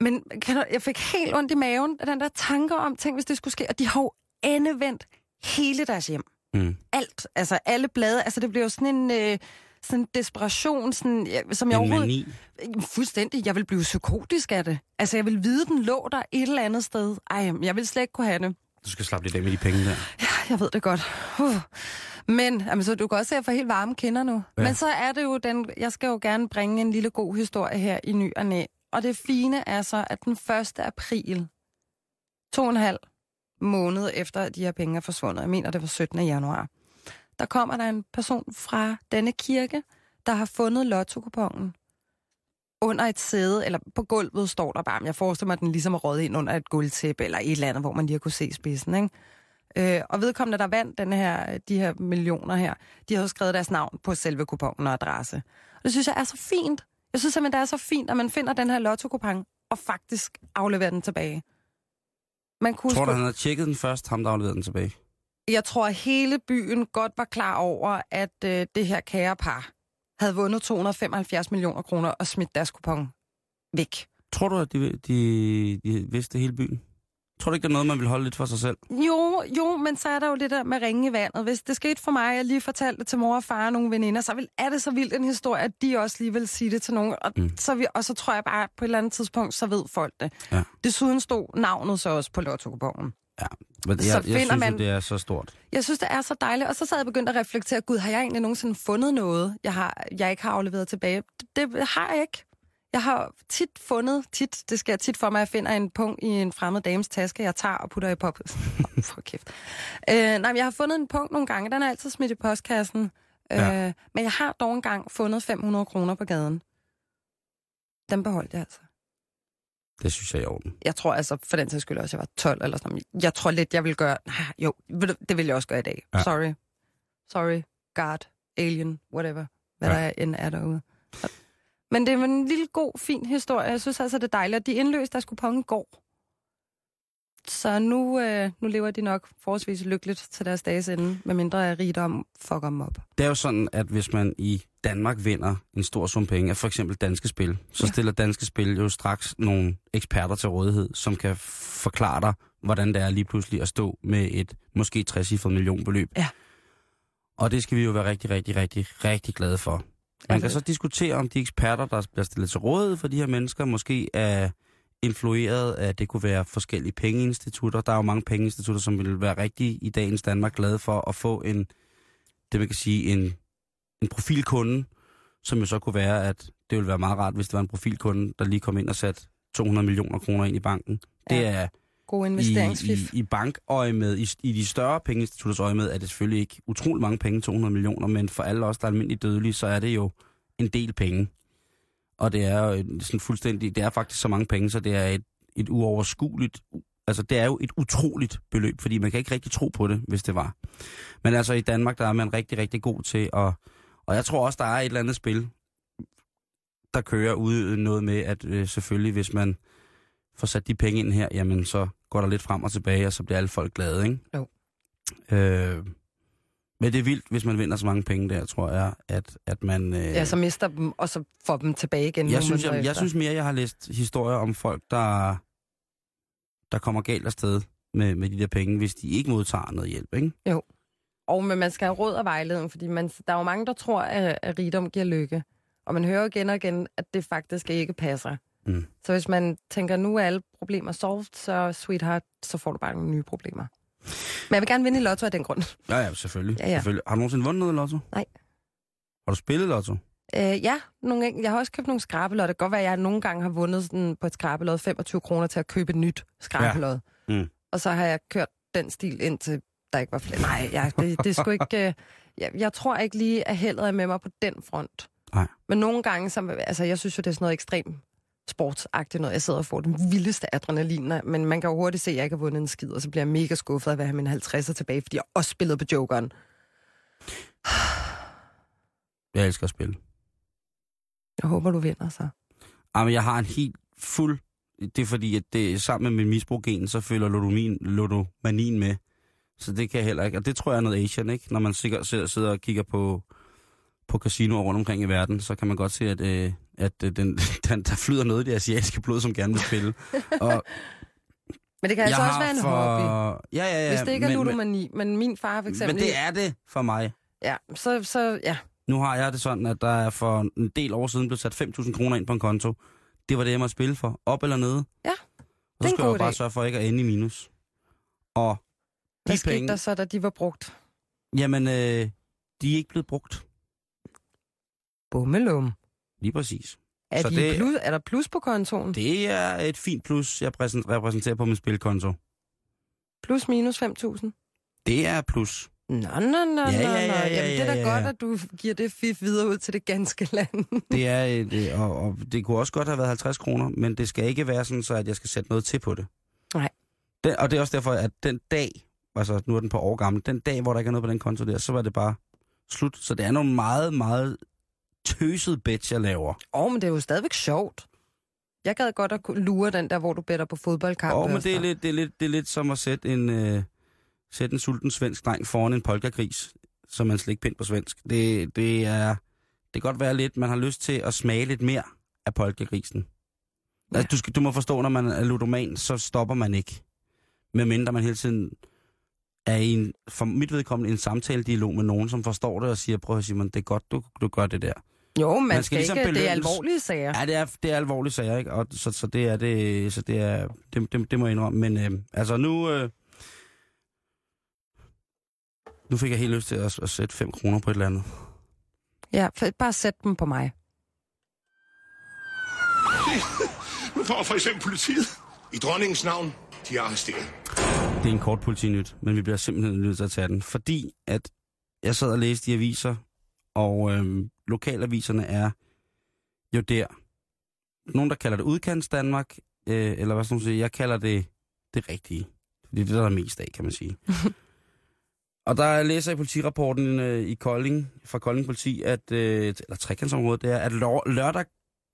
Men kan du, jeg fik helt ondt i maven af den der tanker om, tænk hvis det skulle ske. Og de har jo endevendt hele deres hjem. Mm. Alt. Altså alle blade. Altså det bliver jo sådan en... Øh, sådan en desperation, sådan, ja, som jeg En overhovedet... mani. Fuldstændig. Jeg vil blive psykotisk af det. Altså, jeg vil vide, den lå der et eller andet sted. Ej, jeg vil slet ikke kunne have det. Du skal slappe lidt af med de penge der. Ja, jeg ved det godt. Uh. Men, jamen, så du kan også se, at jeg får helt varme kinder nu. Ja. Men så er det jo den... Jeg skal jo gerne bringe en lille god historie her i ny og næ. Og det fine er så, at den 1. april, to og en halv måned efter, at de her penge er forsvundet, jeg mener, det var 17. januar, der kommer der en person fra denne kirke, der har fundet lotto under et sæde, eller på gulvet står der bare, jeg forestiller mig, at den ligesom er røget ind under et gulvtæppe, eller et eller andet, hvor man lige har kunne se spidsen, ikke? Øh, og vedkommende, der vandt den her, de her millioner her, de har skrevet deres navn på selve kuponen og adresse. Og det synes jeg er så fint. Jeg synes simpelthen, det er så fint, at man finder den her lotto og faktisk afleverer den tilbage. Man kunne Tror du, han har tjekket den først, ham der afleverede den tilbage? jeg tror, at hele byen godt var klar over, at øh, det her kære par havde vundet 275 millioner kroner og smidt deres kupon væk. Tror du, at de, de, de vidste hele byen? Tror du ikke, det er noget, man vil holde lidt for sig selv? Jo, jo, men så er der jo det der med ringe i vandet. Hvis det skete for mig, jeg lige fortalte det til mor og far og nogle veninder, så vil, er det så vildt en historie, at de også lige vil sige det til nogen. Og, Mm. så, vi, og så tror jeg bare, på et eller andet tidspunkt, så ved folk det. Ja. Desuden stod navnet så også på lotto Ja, men jeg, Så jeg, jeg finder synes, man- jo, det er så stort. Jeg synes, det er så dejligt. Og så sad jeg begyndt at reflektere, gud, har jeg egentlig nogensinde fundet noget, jeg, har, jeg ikke har afleveret tilbage? Det, det har jeg ikke. Jeg har tit fundet, tit, det sker tit for mig, at jeg finder en punkt i en fremmed dames taske, jeg tager og putter i pop. (laughs) for kæft. Øh, nej, jeg har fundet en punkt nogle gange, den er altid smidt i postkassen. Ja. Øh, men jeg har dog engang fundet 500 kroner på gaden. Den beholdt jeg altså. Det synes jeg er i orden. Jeg tror altså, for den sags skyld også, jeg var 12 eller sådan noget. Jeg tror lidt, jeg vil gøre... Nej, jo, det vil jeg også gøre i dag. Ja. Ja. Sorry. Sorry. God. Alien. Whatever. Hvad Ja. ja. der end er derude. Men det er en lille, god, fin historie. Jeg synes altså, det er dejligt. at De indløste deres kupon i går. Så nu, øh, nu lever de nok forholdsvis lykkeligt til deres dages ende, medmindre af rigdom fucker dem op. Det er jo sådan, at hvis man i Danmark vinder en stor sum penge af for eksempel danske spil, så Ja. stiller danske spil jo straks nogle eksperter til rådighed, som kan forklare dig, hvordan det er lige pludselig at stå med et måske 60 millionbeløb. Ja. Og det skal vi jo være rigtig, rigtig, rigtig, rigtig glade for. Man kan Altså- så diskutere, om de eksperter, der bliver stillet til rådighed for de her mennesker, måske er influeret af, at det kunne være forskellige pengeinstitutter. Der er jo mange pengeinstitutter, som vil være rigtig i dagens Danmark glade for at få en, det man kan sige, en, en profilkunde, som jo så kunne være, at det ville være meget rart, hvis det var en profilkunde, der lige kom ind og satte 200 millioner kroner ind i banken. Det Ja. er God i, investeringsfif. i, i bankøje med, i, i de større pengeinstitutters øje med, er det selvfølgelig ikke utrolig mange penge, 200 millioner, men for alle os, der er almindeligt dødelige, så er det jo en del penge. Og det er jo en- sådan fuldstændig, det er faktisk så mange penge, så det er et, et uoverskueligt, altså det er jo et utroligt beløb, fordi man kan ikke rigtig tro på det, hvis det var. Men altså i Danmark, der er man rigtig, rigtig god til at, og jeg tror også, der er et eller andet spil, der kører ude noget med, at øh, selvfølgelig, hvis man får sat de penge ind her, jamen så går der lidt frem og tilbage, og så bliver alle folk glade, ikke? Jo. Øh, men det er vildt, hvis man vinder så mange penge der, tror jeg, at, at man... Øh, Ja, så mister dem, og så får dem tilbage igen. jeg, synes, jeg, jeg synes mere, jeg har læst historier om folk, der, der kommer galt afsted med, med de der penge, hvis de ikke modtager noget hjælp, ikke? Og men man skal have råd og vejledning, fordi man, der er jo mange, der tror, at, at rigdom giver lykke. Og man hører jo igen og igen, at det faktisk ikke passer. Mm. Så hvis man tænker, nu er alle problemer solved, så sweetheart, så får du bare nogle nye problemer. Men jeg vil gerne vinde i lotto af den grund. Ja, ja, selvfølgelig. Ja, ja. selvfølgelig. Har du nogensinde vundet noget i lotto? Nej. Har du spillet lotto? Øh, ja, nogle, jeg har også købt nogle skrabelod. Det kan godt være, at jeg nogle gange har vundet sådan på et skrabelod 25 kroner til at købe et nyt skrabelod. Ja. Mm. Og så har jeg kørt den stil indtil der ikke var flere. Nej, ja, det, det er sgu ikke... Øh, jeg, jeg tror ikke lige, at heldet er med mig på den front. Nej. Men nogle gange, så, altså jeg synes jo, det er sådan noget ekstremt sportsagtigt noget. Jeg sidder og får den vildeste adrenalin, men man kan jo hurtigt se, at jeg ikke har vundet en skid, og så bliver jeg mega skuffet af at have mine 50'er tilbage, fordi jeg også spillede på Jokeren. Jeg elsker at spille. Jeg håber, du vinder så. Jamen, jeg har en helt fuld... Det er fordi, at det sammen med min misbrugen, så følger ludomin, ludomanien med. Så det kan jeg heller ikke. Og det tror jeg er noget Asian, ikke? Når man sikkert sidder, sidder og kigger på, på casinoer rundt omkring i verden, så kan man godt se, at, øh, at øh, den, (laughs) den, der flyder noget i det asiatiske blod, som gerne vil spille. Og (laughs) Men det kan altså også være en for... hobby. Ja, ja, ja. Hvis det ikke er men, ludomani, men min far for eksempel... men det er det for mig. Ja, så, så ja. Nu har jeg det sådan, at der er for en del år siden blevet sat 5.000 kroner ind på en konto. Det var det, jeg måtte spille for. Op eller nede. Ja, Og det så skal jeg jo bare sørge for ikke at ende i minus. Og de Hvad skete penge, der så, da de var brugt? jamen, øh, de er ikke blevet brugt. Bummelum. Lige præcis. Er, Så de det- plus, er der plus på kontoen? Det er et fint plus, jeg præsen- repræsenterer på min spilkonto. Plus minus 5.000? Det er plus. Nå, nå, nå, nå, Ja, ja, ja, nå. ja, Jamen, det er da ja, ja. godt, at du giver det fif videre ud til det ganske land. (laughs) Det er et, øh, og, og det kunne også godt have været 50 kroner, men det skal ikke være sådan, så at jeg skal sætte noget til på det. Nej. Det, og det er også derfor, at den dag, altså nu er den på år gammel, den dag, hvor der ikke er noget på den konto der, så var det bare slut. Så det er nogle meget, meget tøset bets, jeg laver. Åh, oh, men det er jo stadigvæk sjovt. Jeg gad godt at lure den der, hvor du better på fodboldkamp. Og men det er, lidt, det, er lidt, det er lidt som at sætte en, øh, sætte en sulten svensk dreng foran en polkagris, som man slik pind på svensk. Det, det er, det kan godt være lidt, man har lyst til at smage lidt mere af polkagrisen. Ja. Altså, du, skal, du må forstå, når man er ludoman, så stopper man ikke. Medmindre man hele tiden er i en, for mit vedkommende, en samtale-dialog med nogen, som forstår det og siger, prøv at Simon, det er godt, du, du gør det der. Jo, man, Man skal skal, ligesom ikke, det er belønnes. alvorlige sager. Ja, det er, det er alvorlige sager, ikke? Og så, så det er det, så det er, det, det, det må jeg indrømme. Men øh, altså nu, øh, nu fik jeg helt lyst til at, at sætte 5 kroner på et eller andet. Ja, bare sæt dem på mig. Nu får for eksempel politiet. I dronningens navn, de er arresteret. Det er en kort politinyt, men vi bliver simpelthen nødt til at tage den, fordi at jeg sad og læste i aviser, og øh, lokalaviserne er jo der. Nogen, der kalder det udkants Danmark, øh, eller hvad man sige, jeg kalder det det rigtige. Fordi det er det, der er mest af, kan man sige. (laughs) og der læser jeg i politirapporten øh, i Kolding, fra Kolding Politi, at, øh, eller trekantsområdet, det er, at lør, lørdag,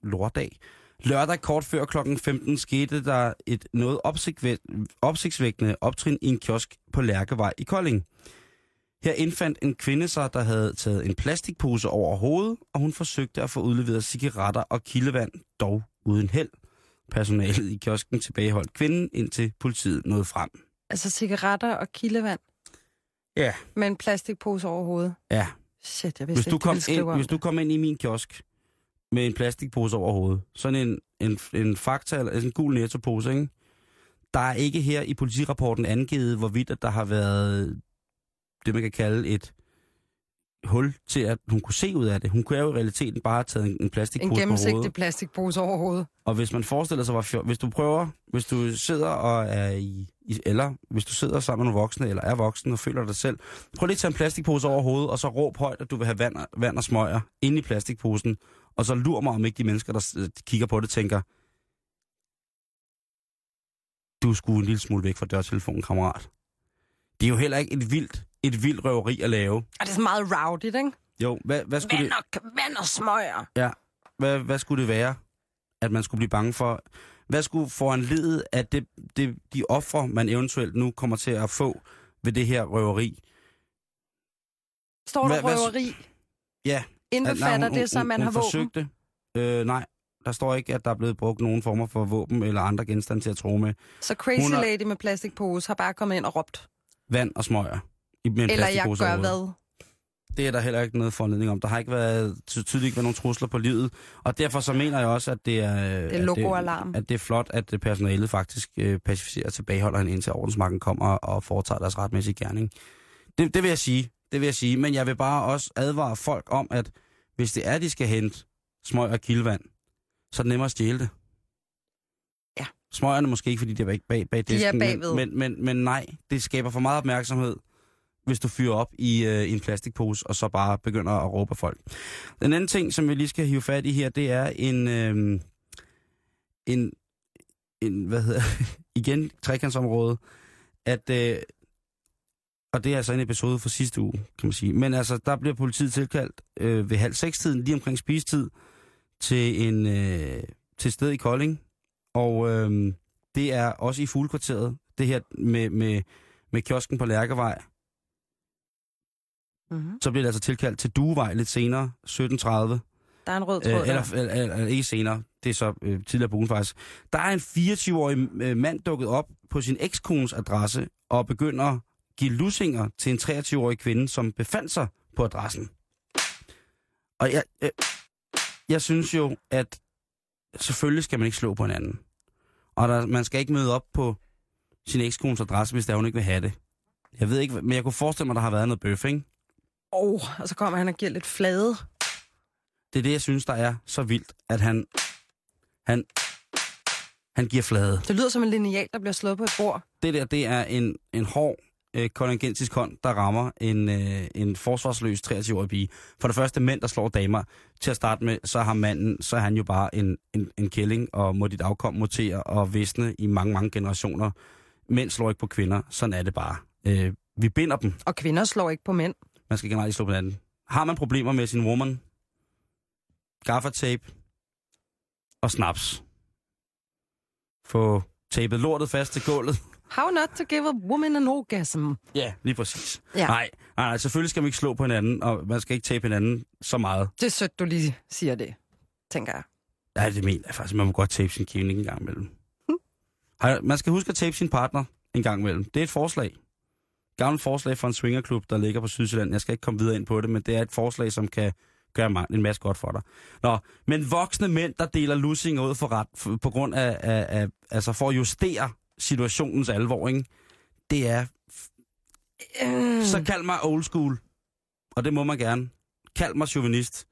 lørdag, Lørdag kort før klokken 15 skete der et noget opsigtvæ- opsigtsvækkende optrin i en kiosk på Lærkevej i Kolding. Her indfandt en kvinde sig, der havde taget en plastikpose over hovedet, og hun forsøgte at få udleveret cigaretter og kildevand, dog uden held. Personalet i kiosken tilbageholdt kvinden, indtil politiet nåede frem. Altså cigaretter og kildevand Ja, med en plastikpose over hovedet. ja. Shit, jeg vidste Hvis du, ikke, kom ind, hvis du kom ind i min kiosk med en plastikpose over hovedet, sådan en, en, en fakta, eller altså en gul nettopose, ikke? Der er ikke her i politirapporten angivet, hvorvidt at der har været det, man kan kalde et hul til, at hun kunne se ud af det. Hun kunne jo i realiteten bare have taget en, en En plastikpose på gennemsigtig plastikpose over hovedet. Og hvis man forestiller sig, hvor hvis du prøver, hvis du sidder og er i, i, eller hvis du sidder sammen med nogle voksne, eller er voksen og føler dig selv, prøv lige at tage en plastikpose over hovedet, og så råb højt, at du vil have vand, og- vand og smøger inde i plastikposen, og så lur mig, om ikke de mennesker, der s- kigger på det, tænker, du sgu en lille smule væk fra dørtelefonen, kammerat. Det er jo heller ikke et vildt, et vildt røveri at lave. Og det er så meget rowdigt, ikke? Jo, hvad, hvad skulle det... Vand og, vand og smøger. Ja, hvad, hvad skulle det være, at man skulle blive bange for? Hvad skulle foranledet af det, det, de ofre, man eventuelt nu kommer til at få ved det her røveri? Står der Hvad- hvad- røveri? Ja. Indbefatter hun, det, så man hun har våben? forsøgte. Øh, nej, der står ikke, at der er blevet brugt nogen former for våben eller andre genstande til at tro med. Så Crazy Hun har- Lady med plastikpose har bare kommet ind og råbt. Vand og smøger. Med en Eller jeg gør over hvad? Det er der heller ikke noget forledning om. Der har ikke været, tydeligt ikke været nogen trusler på livet. Og derfor så mener jeg også, at det er... Det er logoalarm. At det er flot, at personalet faktisk øh, pacificerer og tilbageholder hende, indtil ordensmagten kommer og foretager deres retmæssige gerning. Det, det vil jeg sige. Det vil jeg sige. Men jeg vil bare også advare folk om, at hvis det er, de skal hente smøg og kildevand, så er det nemmere at stjæle det. Ja. Smøgerne måske ikke, fordi de er bag, bag, bag De er disken, bagved. men, men, men, men nej, det skaber for meget opmærksomhed, hvis du fyrer op i, øh, i en plastikpose, og så bare begynder at råbe folk. Den anden ting, som vi lige skal hive fat i her, det er en, øh, en, en hvad hedder (laughs) igen, trekantsområde, at, øh, og det er altså en episode fra sidste uge, kan man sige, men altså, der bliver politiet tilkaldt øh, ved halv seks tiden, lige omkring spisetid, til en øh, til sted i Kolding, og øh, det er også i fuglekvarteret, det her med, med, med kiosken på Lærkevej, Mm-hmm. så bliver det altså tilkaldt til Duevej lidt senere, 17.30. Der er en rød tråd Øh, eller, eller, eller, eller ikke senere, det er så øh, tidligere på ugen faktisk. Der er en 24-årig øh, mand dukket op på sin ekskones adresse og begynder at give lussinger til en 23-årig kvinde, som befandt sig på adressen. Og jeg, øh, jeg synes jo, at selvfølgelig skal man ikke slå på hinanden. Og der, man skal ikke møde op på sin ekskones adresse, hvis der hun ikke vil have det. Jeg ved ikke, men jeg kunne forestille mig, at der har været noget bøf, ikke? Oh, og så kommer han og giver lidt flade. Det er det, jeg synes, der er så vildt, at han, han, han giver flade. Det lyder som en lineal, der bliver slået på et bord. Det der, det er en, en hård øh, kontingentisk hånd, der rammer en, øh, en forsvarsløs 23-årig pige. For det første, mænd, der slår damer. Til at starte med, så har manden, så er han jo bare en, en, en kælling, og må dit afkom mutere og visne i mange, mange generationer. Mænd slår ikke på kvinder, sådan er det bare. Øh, vi binder dem. Og kvinder slår ikke på mænd. Man skal generelt slå på hinanden. Har man problemer med sin woman, gaffatape og snaps. Få tapet lortet fast til gulvet. How not to give a woman an orgasm. Ja, lige præcis. Ja. Nej, nej, nej, selvfølgelig skal man ikke slå på hinanden, og man skal ikke tape hinanden så meget. Det er sødt, du lige siger det, tænker jeg. Ja, det mener jeg faktisk. Man må godt tape sin kivning en gang imellem. Har- Man skal huske at tape sin partner en gang imellem. Det er et forslag. Gammelt forslag fra en swingerklub, der ligger på Sydsjælland. Jeg skal ikke komme videre ind på det, men det er et forslag, som kan gøre en masse godt for dig. Nå, men voksne mænd, der deler lussinger ud for ret, for, på grund af, af, af, altså for at justere situationens alvor, ikke? det er, Mm. så kald mig old school, og det må man gerne. Kald mig chauvinist.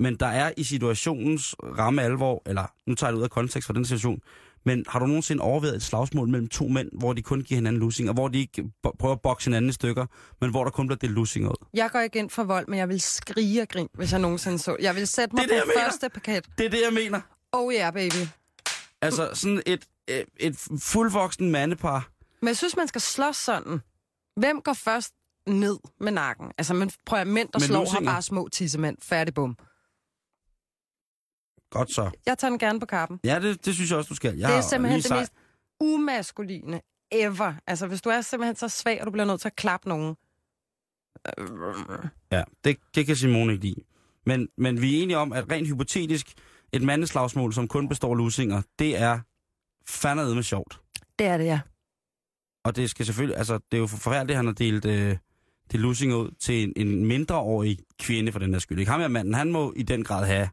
Men der er i situationens ramme alvor, eller nu tager jeg det ud af kontekst for den situation, men har du nogensinde overvejet et slagsmål mellem to mænd, hvor de kun giver hinanden lussing, og hvor de ikke prøver at bokse hinanden i stykker, men hvor der kun bliver delt lussing ud? Jeg går ikke ind for vold, men jeg vil skrige og grin, hvis jeg nogensinde så. Jeg vil sætte mig Det det, på første paket. Det er det, jeg mener. Oh yeah, baby. Altså sådan et, et, et fuldvoksen mandepar. Men jeg synes, man skal slås sådan. Hvem går først ned med nakken? Altså, man prøver mænd, der Med slår, har bare små tissemænd. Færdig bum. Godt så. Jeg tager den gerne på kappen. Ja, det, det synes jeg også, du skal. Jeg Det er simpelthen det sej- mest umaskuline ever. Altså, hvis du er simpelthen så svag, og du bliver nødt til at klappe nogen. Ja, det, det kan Simone ikke lide. Men, men vi er enige om, at rent hypotetisk, et mandeslagsmål, som kun består af lusinger, det er fandme med sjovt. Det er det, ja. Og det skal selvfølgelig, altså, det er jo forfærdeligt, at han har delt øh, det lusinger ud til en, en mindreårig kvinde for den der skyld. Ikke? Ham her manden, han må i den grad have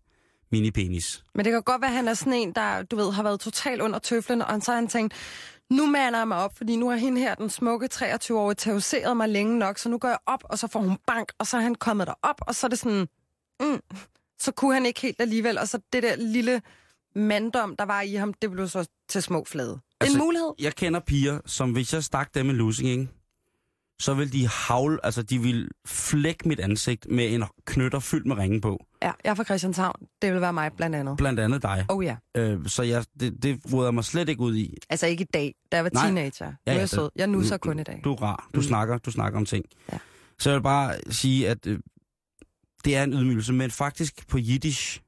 mini-penis. Men det kan godt være, at han er sådan en, der, du ved, har været totalt under tøflen, og så har han tænkt, nu mander jeg mig op, fordi nu har hende her, den smukke 23-årige, terroriseret mig længe nok, så nu går jeg op, og så får hun bank, og så er han kommet derop, og så er det sådan, mm, så kunne han ikke helt alligevel, og så det der lille manddom, der var i ham, det blev så til små flade. Altså, en mulighed. Jeg kender piger, som hvis jeg stak dem en lusing, ikke? Så vil de havle, altså de vil flække mit ansigt med en knytter fyldt med ringe på. Ja, jeg er fra Christianshavn. Det vil være mig, blandt andet. Blandt andet dig. Oh ja. Øh, så jeg, det, det jeg mig slet ikke ud i. Altså ikke i dag, da jeg var Nej. teenager. Ja, nu er ja, jeg sød. Jeg nusser du- kun i dag. Du er rar. Du, Mm. snakker, du snakker om ting. Ja. Så jeg vil bare sige, at øh, det er en ydmygelse, men faktisk på jiddisch.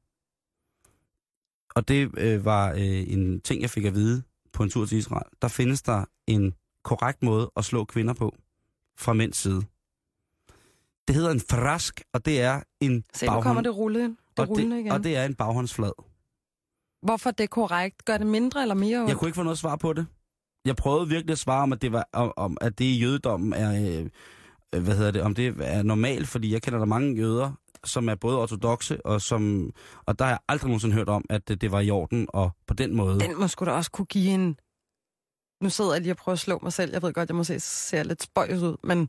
Og det øh, var øh, en ting, jeg fik at vide på en tur til Israel. Der findes der en korrekt måde at slå kvinder på fra mænds side. Det hedder en frask, og det er en Se, nu kommer det rulle, det og, det, igen. og det er en baghåndsflad. Hvorfor er det korrekt? Gør det mindre eller mere ondt? Jeg kunne ikke få noget svar på det. Jeg prøvede virkelig at svare om, at det, var, om, om, at det i jødedommen er, øh, hvad hedder det, om det er normalt, fordi jeg kender der mange jøder, som er både ortodoxe, og som, og der har jeg aldrig nogensinde hørt om, at det, det var i orden, og på den måde. Den må sgu da også kunne give en... Nu sidder jeg lige og prøver at slå mig selv. Jeg ved godt, jeg måske ser lidt spøjs ud, men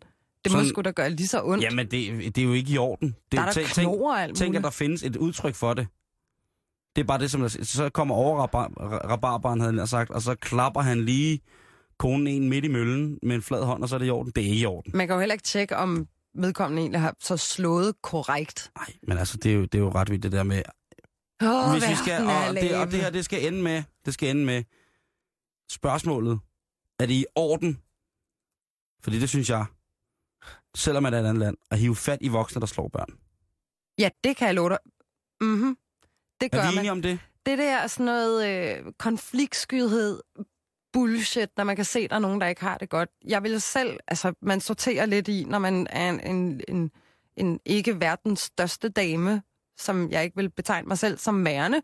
det må Sådan- sgu da gøre lige så ondt. Jamen, det, det er jo ikke i orden. Det, der er der knor alt tænk, at der findes et udtryk for det. Det er bare det, som der, så kommer over rabarbaren, havde han sagt, og så klapper han lige konen en midt i møllen med en flad hånd, og så er det i orden. Det er ikke i orden. Man kan jo heller ikke tjekke, om vedkommende egentlig har så slået korrekt. Nej, men altså, det er, jo, det er jo ret vildt det der med, Åh, hvis vi skal, og, det, og det her, det skal ende med, det skal ende med spørgsmålet. Er det i orden? Fordi det synes jeg, selvom man er et andet land, at hive fat i voksne, der slår børn. Ja, det kan jeg love dig. Mhm. Det gør Er vi man. enige om det? Det der er sådan noget øh, konfliktskyhed, bullshit, når man kan se, at der er nogen, der ikke har det godt. Jeg vil selv, altså man sorterer lidt i, når man er en, en, en, en ikke verdens største dame, som jeg ikke vil betegne mig selv som værende,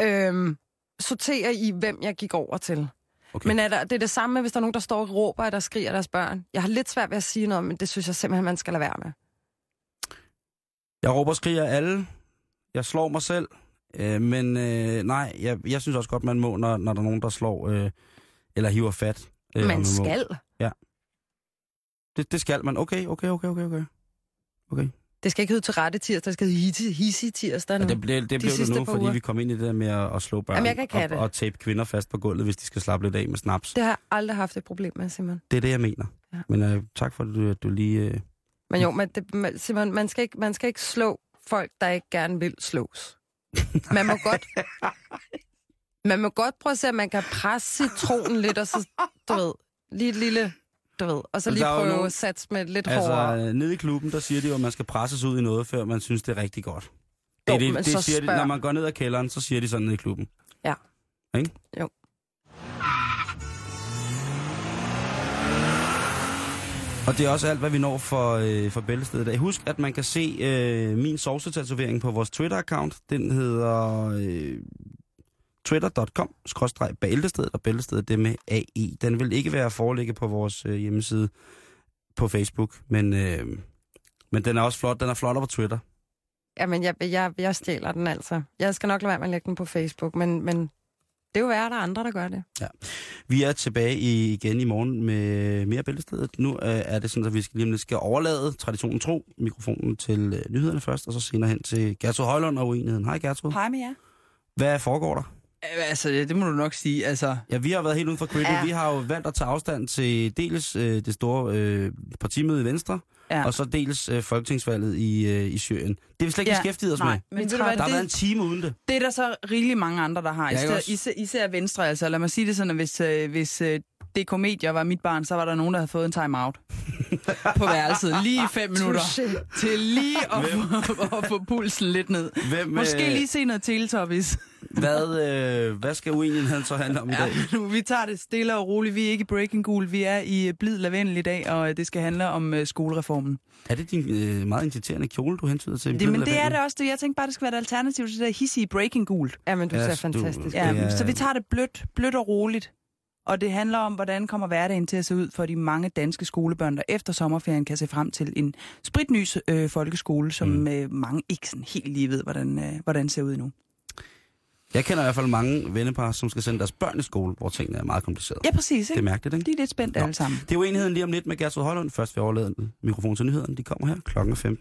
øhm, sorterer i, hvem jeg gik over til. Okay. Men er der, det er det samme, hvis der er nogen, der står og råber, der skriger deres børn. Jeg har lidt svært ved at sige noget, men det synes jeg simpelthen, man skal lade være med. Jeg råber og skriger alle. Jeg slår mig selv. Øh, men øh, nej, jeg, jeg synes også godt, man må, når, når der er nogen, der slår øh, eller hiver fat. Øh, man må. skal. Det, det skal man. Okay, okay, okay, okay, okay. okay. Det skal ikke hedde til rette tirsdag, det skal hedde hisse, tirsdag nu. Ja, det, blev, det blev det nu, fordi uger. vi kom ind i det der med at, at slå børn Jamen, jeg kan og, tape kvinder fast på gulvet, hvis de skal slappe lidt af med snaps. Det har jeg aldrig haft et problem med, Simon. Det er det, jeg mener. Ja. Men øh, tak for, at du, at du lige... Øh... Men jo, men det, man, Simon, man skal, ikke, man skal ikke slå folk, der ikke gerne vil slås. Man må godt... (laughs) Man må godt prøve at se, at man kan presse citronen lidt, og så, du ved, lige et lille, du ved, og så lige prøve nogen- at satse med lidt Altså, hårdere. nede i klubben, der siger de jo, at man skal presses ud i noget, før man synes, det er rigtig godt. Det, Jo, det, det så siger de, når man går ned ad kælderen, så siger de sådan nede i klubben. Ja. Ikke? Jo. Og det er også alt, hvad vi når for, øh, for Bæltestedet i dag. Husk, at man kan se øh, min sovsetatovering på vores Twitter-account. Den hedder øh, twitter.com bæltestedet, og bæltestedet det med AI. Den vil ikke være at forelægge på vores øh, hjemmeside på Facebook, men, øh, men den er også flot. Den er flottere på Twitter. Jamen, jeg, jeg, jeg stjæler den altså. Jeg skal nok lade være med at lægge den på Facebook, men, men det er jo værd, at der er andre, der gør det. Vi er tilbage i, igen i morgen med mere Bæltestedet. Nu øh, er det sådan, at vi skal, lige skal overlade traditionen tro mikrofonen til øh, nyhederne først, og så senere hen til Gertrud Højlund og uenigheden. Hej Gertrud. Hej med jer. Hvad foregår der? Altså, det må du nok sige. Altså, Ja, vi har været helt uden for cricket. Ja. Vi har jo valgt at tage afstand til dels øh, det store øh, partimøde i Venstre, ja. og så dels øh, folketingsvalget i, øh, i Syrien. Det har vi slet ikke ja. Beskæftiget os nej, med. men tager- hvad, Der har været en det, time uden det. det er der så rigeligt mange andre, der har. Ja, Især, især, især Venstre, altså. Lad mig sige det sådan, at hvis, øh, hvis øh, DK Media var mit barn, så var der nogen, der havde fået en time-out (laughs) på værelset. Lige i fem minutter. Til lige (laughs) at få, at få pulsen lidt ned. Hvem, Måske øh, lige se noget Teletubbies. (laughs) Hvad, øh, hvad skal uenigheden så handle om i Ja, dag? nu, vi tager det stille og roligt. Vi er ikke i Breaking Gul. Vi er i øh, Blid Lavendel i dag, og øh, det skal handle om øh, skolereformen. Er det din øh, meget inviterende kjole, du hentyder til? Det, men det er det også. Det. Jeg tænkte bare, det skal være et alternativ til det der hissige Breaking Gul. Ja, men du Ja, ser du- fantastisk Ja, er- Så vi tager det blødt, blødt og roligt. Og det handler om, hvordan kommer hverdagen til at se ud for de mange danske skolebørn, der efter sommerferien kan se frem til en spritny øh, folkeskole, som Mm. øh, mange ikke sådan helt lige ved, hvordan, øh, hvordan ser ud endnu. Jeg kender i hvert fald mange vennepar, som skal sende deres børn i skole, hvor tingene er meget komplicerede. Ja, præcis. Det er Ikke? mærkeligt, ikke? De er lidt spændt Nå. alle sammen. Det er uenigheden lige om lidt med Gertrud Højlund. Først vil jeg overlade mikrofonen til nyhederne. De kommer her klokken 5.